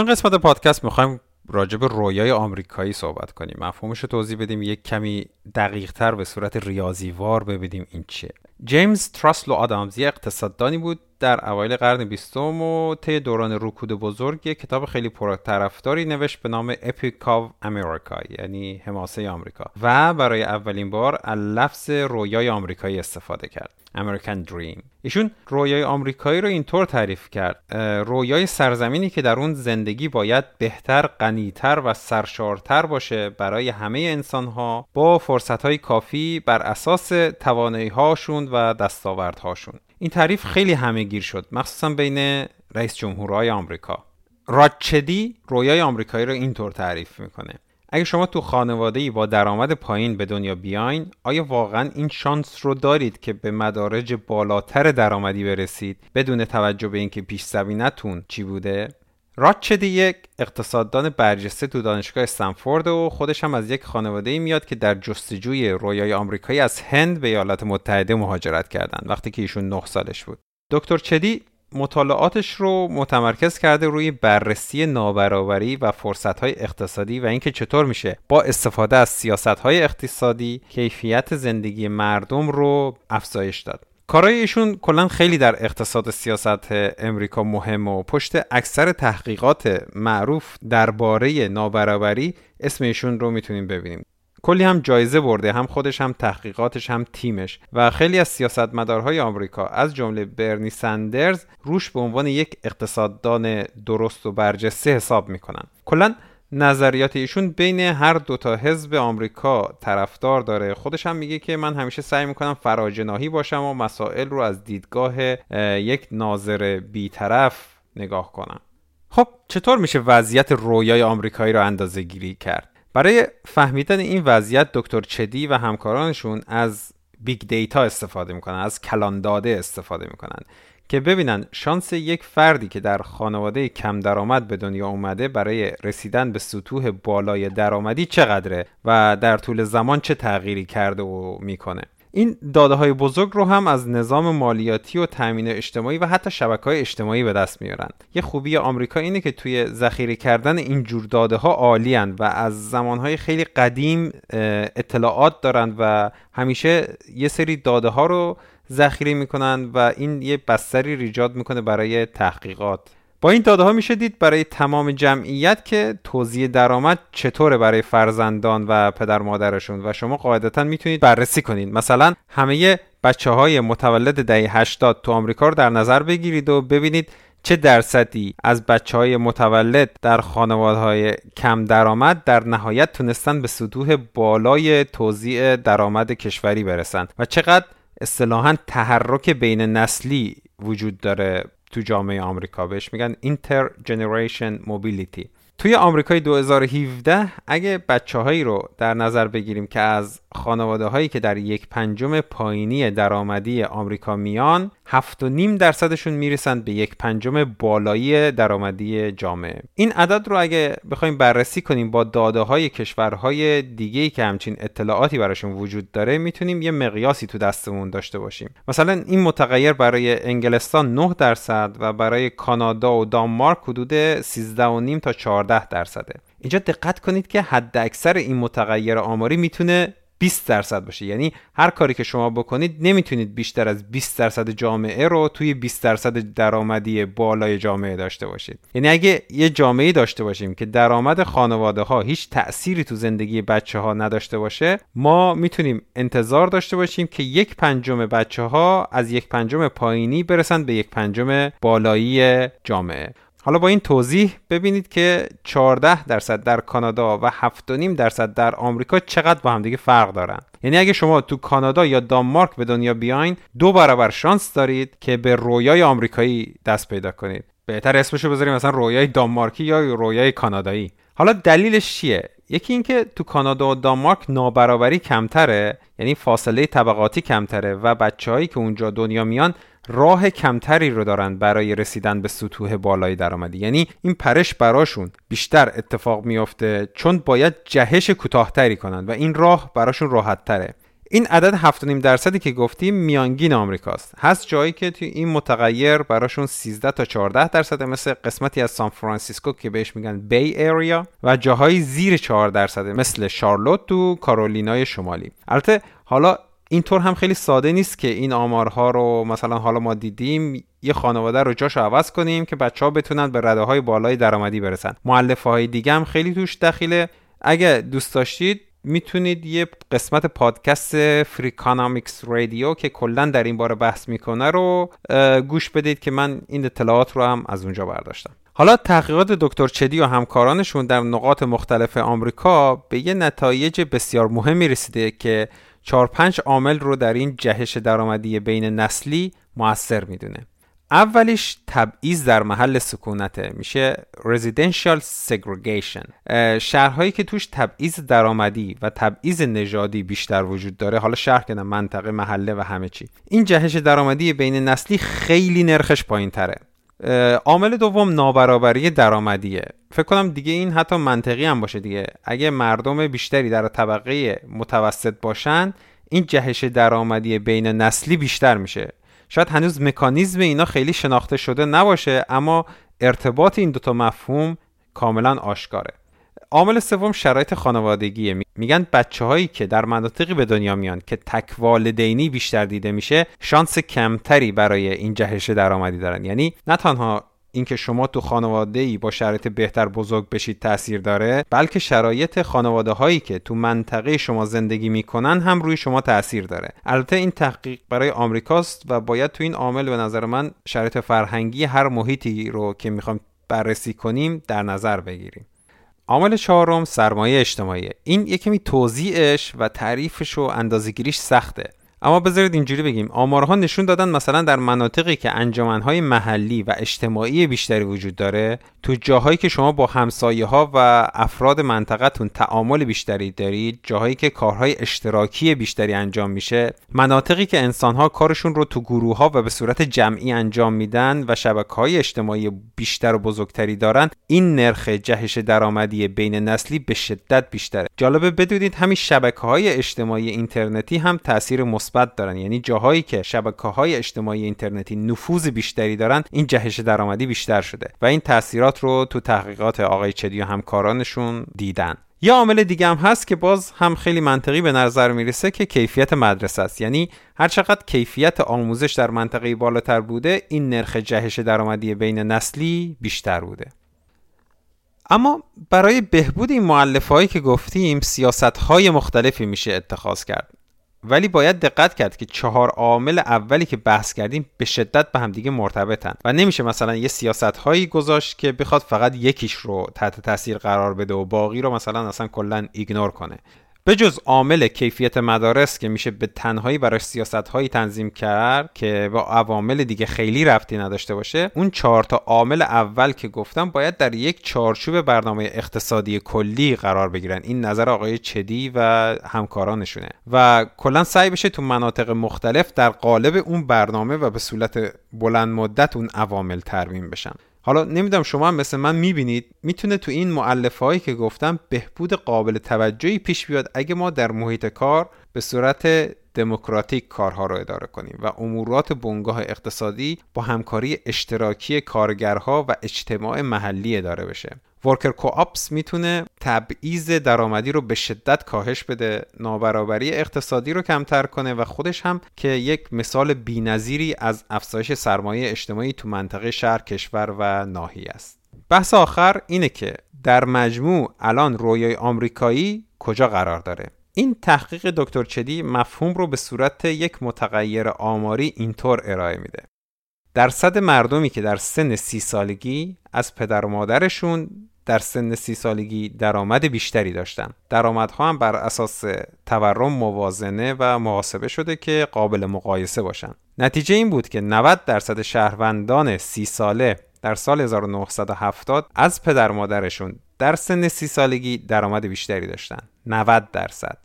این قسمت پادکست می‌خوایم راجع به رویای آمریکایی صحبت کنیم. مفهومش رو توضیح بدیم یک کمی دقیق تر به صورت ریاضیوار ببینیم این چیه. جیمز تراسلو آدامز یه اقتصاددانی بود در اوایل قرن بیستم و طی دوران رکود بزرگ یک کتاب خیلی پرطرفداری نوشت به نام Epic of America یعنی حماسه آمریکا. و برای اولین بار از لفظ رویای آمریکایی استفاده کرد American Dream. ایشون رویای آمریکایی رو اینطور تعریف کرد رویای سرزمینی که در اون زندگی باید بهتر، غنیتر و سرشارتر باشه برای همه انسانها با فرصتهای کافی بر اساس توانایی هاشون و دستاوردهاشون. این تعریف خیلی همه گیر شد مخصوصا بین رئیس جمهورهای آمریکا. راچدی رویای آمریکایی رو اینطور تعریف می‌کنه. اگه شما تو خانواده ای با درآمد پایین به دنیا بیاین آیا واقعا این شانس رو دارید که به مدارج بالاتر درآمدی برسید؟ بدون توجه به اینکه پیش زمینتون چی بوده؟ راچدی یک اقتصاددان برجسته تو دانشگاه استنفورد و خودش هم از یک خانواده ای میاد که در جستجوی رویای آمریکایی از هند به ایالات متحده مهاجرت کردند وقتی که ایشون 9 سالش بود. دکتر چدی مطالعاتش رو متمرکز کرده روی بررسی نابرابری و فرصتهای اقتصادی و اینکه چطور میشه با استفاده از سیاستهای اقتصادی کیفیت زندگی مردم رو افزایش داد. کارای ایشون کلا خیلی در اقتصاد سیاست امریکا مهم و پشت اکثر تحقیقات معروف درباره نابرابری اسم ایشون رو می‌تونیم ببینیم. کلی هم جایزه برده هم خودش هم تحقیقاتش هم تیمش. و خیلی از سیاستمدارهای آمریکا از جمله برنی سندرز روش به عنوان یک اقتصاددان درست و برجسته حساب می‌کنن. کلا نظریات ایشون بین هر دوتا حزب آمریکا طرفدار داره. خودش هم میگه که من همیشه سعی می‌کنم فراجناهی باشم و مسائل رو از دیدگاه یک ناظر بیطرف نگاه کنم. خب چطور میشه وضعیت رویای آمریکایی رو اندازه گیری کرد؟ برای فهمیدن این وضعیت دکتر چتی و همکارانشون از big data استفاده می‌کنن از کلان داده استفاده می‌کنن. که ببینن شانس یک فردی که در خانواده کم درآمد به دنیا اومده برای رسیدن به سطوح بالای درآمدی چقدره و در طول زمان چه تغییری کرده و می‌کنه. این داده های بزرگ رو هم از نظام مالیاتی و تامین اجتماعی و حتی شبکه های اجتماعی به دست میارن. یه خوبی آمریکا اینه که توی ذخیره کردن این جور داده ها عالیان و از زمانهای خیلی قدیم اطلاعات دارند و همیشه یه سری داده ها رو ذخیره می‌کنن و این یه بستری ایجاد می‌کنه برای تحقیقات. با این داده ها میشه دید برای تمام جمعیت که توزیع درآمد چطوره برای فرزندان و پدر مادرشون و شما قاعدتا می‌تونید بررسی کنید. مثلا همه بچه های متولد دهه 80 تو آمریکا رو در نظر بگیرید و ببینید چه درصدی از بچه های متولد در خانواده های کم درآمد در نهایت تونستن به سطوح بالای توزیع درآمد کشوری برسن و چقدر اصطلاحا تحرک بین نسلی وجود داره تو جامعه آمریکا. بهش میگن اینتر جنریشن موبیلیتی توی آمریکای 2017 اگه بچه هایی رو در نظر بگیریم که از خانواده هایی که در یک پنجم پایینی درآمدی آمریکا میان هفت و نیم درصدشون می‌رسند به یک پنجم بالایی درآمدی جامعه. این عدد رو اگه بخوایم بررسی کنیم با داده های کشورهای دیگه که همچین اطلاعاتی براشون وجود داره می‌تونیم یه مقیاسی تو دستمون داشته باشیم. مثلا این متغیر برای انگلستان 9 درصد و برای کانادا و دانمارک حدود 13 تا 14 درصده. اینجا دقت کنید که حد اکثر این متغیر آماری می‌تونه 20 درصد باشه. یعنی هر کاری که شما بکنید نمی‌تونید بیشتر از 20 درصد جامعه رو توی 20 درصد درآمدی بالای جامعه داشته باشید. یعنی اگه یه جامعه داشته باشیم که درآمد خانواده ها هیچ تأثیری تو زندگی بچه ها نداشته باشه ما می‌تونیم انتظار داشته باشیم که یک پنجم بچه ها از یک پنجم پایینی برسند به یک پنجم بالایی جامعه. حالا با این توضیح ببینید که 14 درصد در کانادا و 7.5 درصد در آمریکا چقدر با همدیگه فرق دارن. یعنی اگه شما تو کانادا یا دانمارک به دنیا بیاین دو برابر شانس دارید که به رویای آمریکایی دست پیدا کنید. بهتر اسمشو بذاریم مثلا رویای دانمارکی یا رویای کانادایی. حالا دلیلش چیه؟ یکی اینکه تو کانادا و دانمارک نابرابری کمتره یعنی فاصله طبقاتی کمتره و بچههایی که اونجا دنیا میان راه کمتری رو دارن برای رسیدن به سطوح بالای درآمدی. یعنی این پرش براشون بیشتر اتفاق میافته چون باید جهش کوتاهتری کنن و این راه براشون راحت تره این عدد 7.5 درصدی که گفتیم میانگین آمریکاست. هست جایی که توی این متغیر براشون 13 تا 14 درصد مثل قسمتی از سان فرانسیسکو که بهش میگن بی ایریا و جاهای زیر 4 درصد مثل شارلوت تو کارولینای شمالی. البته حالا اینطور هم خیلی ساده نیست که این آمارها رو مثلا حالا ما دیدیم یه خانواده رو جاش عوض کنیم که بچه ها بتونن به رده های بالای درآمدی برسن. معلفه های دیگه هم خیلی توش دخیله. اگه دوست داشتید می‌تونید یه قسمت پادکست فریکانامیکس رادیو که کلا در این باره بحث می‌کنه رو گوش بدید که من این اطلاعات رو هم از اونجا برداشتم. حالا تحقیقات دکتر چدی و همکارانشون در نقاط مختلف آمریکا به یه نتایج بسیار مهمی رسیده که چهار پنج عامل رو در این جهش درآمدی بین نسلی موثر می‌دونه. اولیش تبعیض در محل سکونته میشه residential segregation. شهرهایی که توش تبعیض درآمدی و تبعیض نژادی بیشتر وجود داره حالا شهر که منطقه محله و همه چی. این جهش درآمدی بین نسلی خیلی نرخش پایین تره عامل دوم نابرابری درآمدیه. فکر کنم دیگه این حتی منطقی هم باشه دیگه. اگه مردم بیشتری در طبقه متوسط باشن این جهش درآمدی بین نسلی بیشتر میشه. شاید هنوز مکانیزم اینا خیلی شناخته شده نباشه اما ارتباط این دوتا مفهوم کاملا آشکاره. عامل سوم شرایط خانوادگیه. میگن بچه هایی که در مناطقی به دنیا میان که تک والدینی بیشتر دیده میشه شانس کمتری برای این جهش درآمدی دارن. یعنی نه تنها اینکه شما تو خانواده ای با شرایط بهتر بزرگ بشید تاثیر داره بلکه شرایط خانواده هایی که تو منطقه شما زندگی می‌کنن هم روی شما تاثیر داره. البته این تحقیق برای آمریکاست و باید تو این عامل به نظر من شرایط فرهنگی هر محیطی رو که می‌خوام بررسی کنیم در نظر بگیریم. عامل چهارم سرمایه اجتماعی این یکمی توضیحش و تعریفش و اندازهگیریش سخته. اما بذارید اینجوری بگیم. آمارها نشون دادن مثلا در مناطقی که انجمنهای محلی و اجتماعی بیشتری وجود داره تو جاهایی که شما با همسایه ها و افراد منطقتون تعامل بیشتری دارید جاهایی که کارهای اشتراکی بیشتری انجام میشه مناطقی که انسانها کارشون رو تو گروه ها و به صورت جمعی انجام میدن و شبکه های اجتماعی بیشتر و بزرگتری دارن این نرخ جهش درآمدی بین نسلی به شدت بیشتره. جالبه بدونید همین شبکه های اجتماعی اینترنتی هم تاثیر مثبت دارن. یعنی جاهایی که شبکه های اجتماعی اینترنتی نفوذ بیشتری دارن این جهش درآمدی بیشتر شده و این تاثیرات رو تو تحقیقات آقای چدی و همکارانشون دیدن. یا عامل دیگه هم هست که باز هم خیلی منطقی به نظر می‌رسه که کیفیت مدرسه است. یعنی هر چقدر کیفیت آموزش در منطقه بالاتر بوده این نرخ جهش درآمدی بین نسلی بیشتر بوده. اما برای بهبود این معلفه هایی که گفتیم سیاست های مختلفی میشه اتخاذ کرد. ولی باید دقت کرد که چهار عامل اولی که بحث کردیم به شدت به همدیگه مرتبطن و نمیشه مثلا یه سیاست هایی گذاشت که بخواد فقط یکیش رو تحت تاثیر قرار بده و باقی رو مثلا اصلا کلا ایگنور کنه. به جز عامل کیفیت مدارس که میشه به تنهایی برای سیاست هایی تنظیم کرد که با عوامل دیگه خیلی رفتی نداشته باشه اون چهار تا عامل اول که گفتم باید در یک چارچوب برنامه اقتصادی کلی قرار بگیرن. این نظر آقای چدی و همکارانشونه. و کلا سعی بشه تو مناطق مختلف در قالب اون برنامه و به صورت بلند مدت اون عوامل ترمیم بشن. حالا نمی‌دونم شما هم مثل من می‌بینید می‌تونه تو این معلفه هایی که گفتم بهبود قابل توجهی پیش بیاد اگه ما در محیط کار به صورت دموکراتیک کارها رو اداره کنیم و امورات بنگاه اقتصادی با همکاری اشتراکی کارگرها و اجتماع محلی اداره بشه. ورکر کوآپس می‌تونه تبعیض درآمدی رو به شدت کاهش بده نابرابری اقتصادی رو کمتر کنه و خودش هم که یک مثال بینظیری از افزایش سرمایه اجتماعی تو منطقه شهر کشور و ناحیه است. بحث آخر اینه که در مجموع الان رویای آمریکایی کجا قرار داره؟ این تحقیق دکتر چدی مفهوم رو به صورت یک متغیر آماری اینطور ارائه میده. درصد مردمی که در سن سی سالگی از پدر و مادرشون در سن سی سالگی درآمد بیشتری داشتن. درآمدها هم بر اساس تورم موازنه و محاسبه شده که قابل مقایسه باشن. نتیجه این بود که 90 درصد شهروندان سی ساله در سال 1970 از پدر مادرشون در سن سی سالگی درآمد بیشتری داشتن. 90 درصد.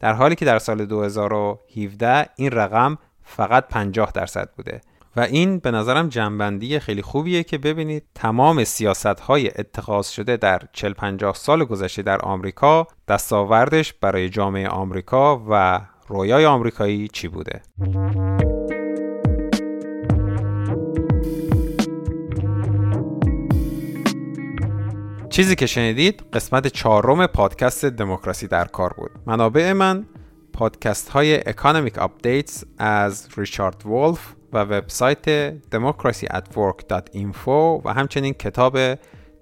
در حالی که در سال 2017 این رقم فقط 50 درصد بوده. و این به نظرم جنبندی خیلی خوبیه که ببینید تمام سیاست های اتخاذ شده در 40 50 سال گذشته در آمریکا دستاوردش برای جامعه آمریکا و رویای آمریکایی چی بوده؟ چیزی که شنیدید قسمت چهارم پادکست دموکراسی در کار بود. منابع من پادکست های Economic Updates از ریچارد ولف و وبسایت democracyatwork.info و همچنین کتاب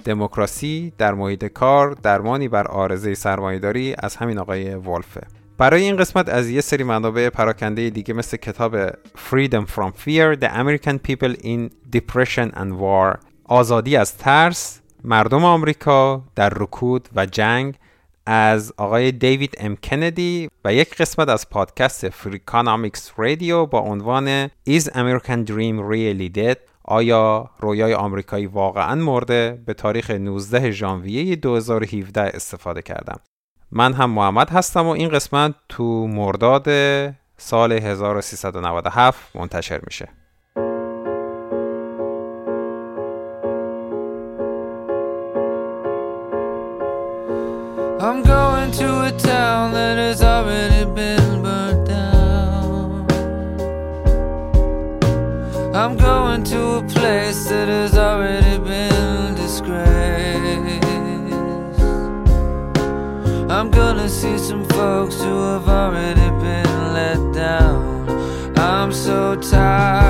دموکراسی در محیط کار درمانی بر عارضه سرمایهداری از همین آقای ولفه. برای این قسمت از یه سری منابع پراکنده دیگه مثل کتاب Freedom from Fear The American People in Depression and War آزادی از ترس مردم آمریکا در رکود و جنگ از آقای دیوید ام کندی و یک قسمت از پادکست فریکانامیکس رادیو با عنوان Is American Dream Really Dead آیا رویای آمریکایی واقعا مرده؟ به تاریخ 19 ژانویه 2017 استفاده کردم. من هم محمد هستم و این قسمت تو مرداد سال 1397 منتشر میشه. A place that has already been disgraced. I'm gonna see some folks who have already been let down. I'm so tired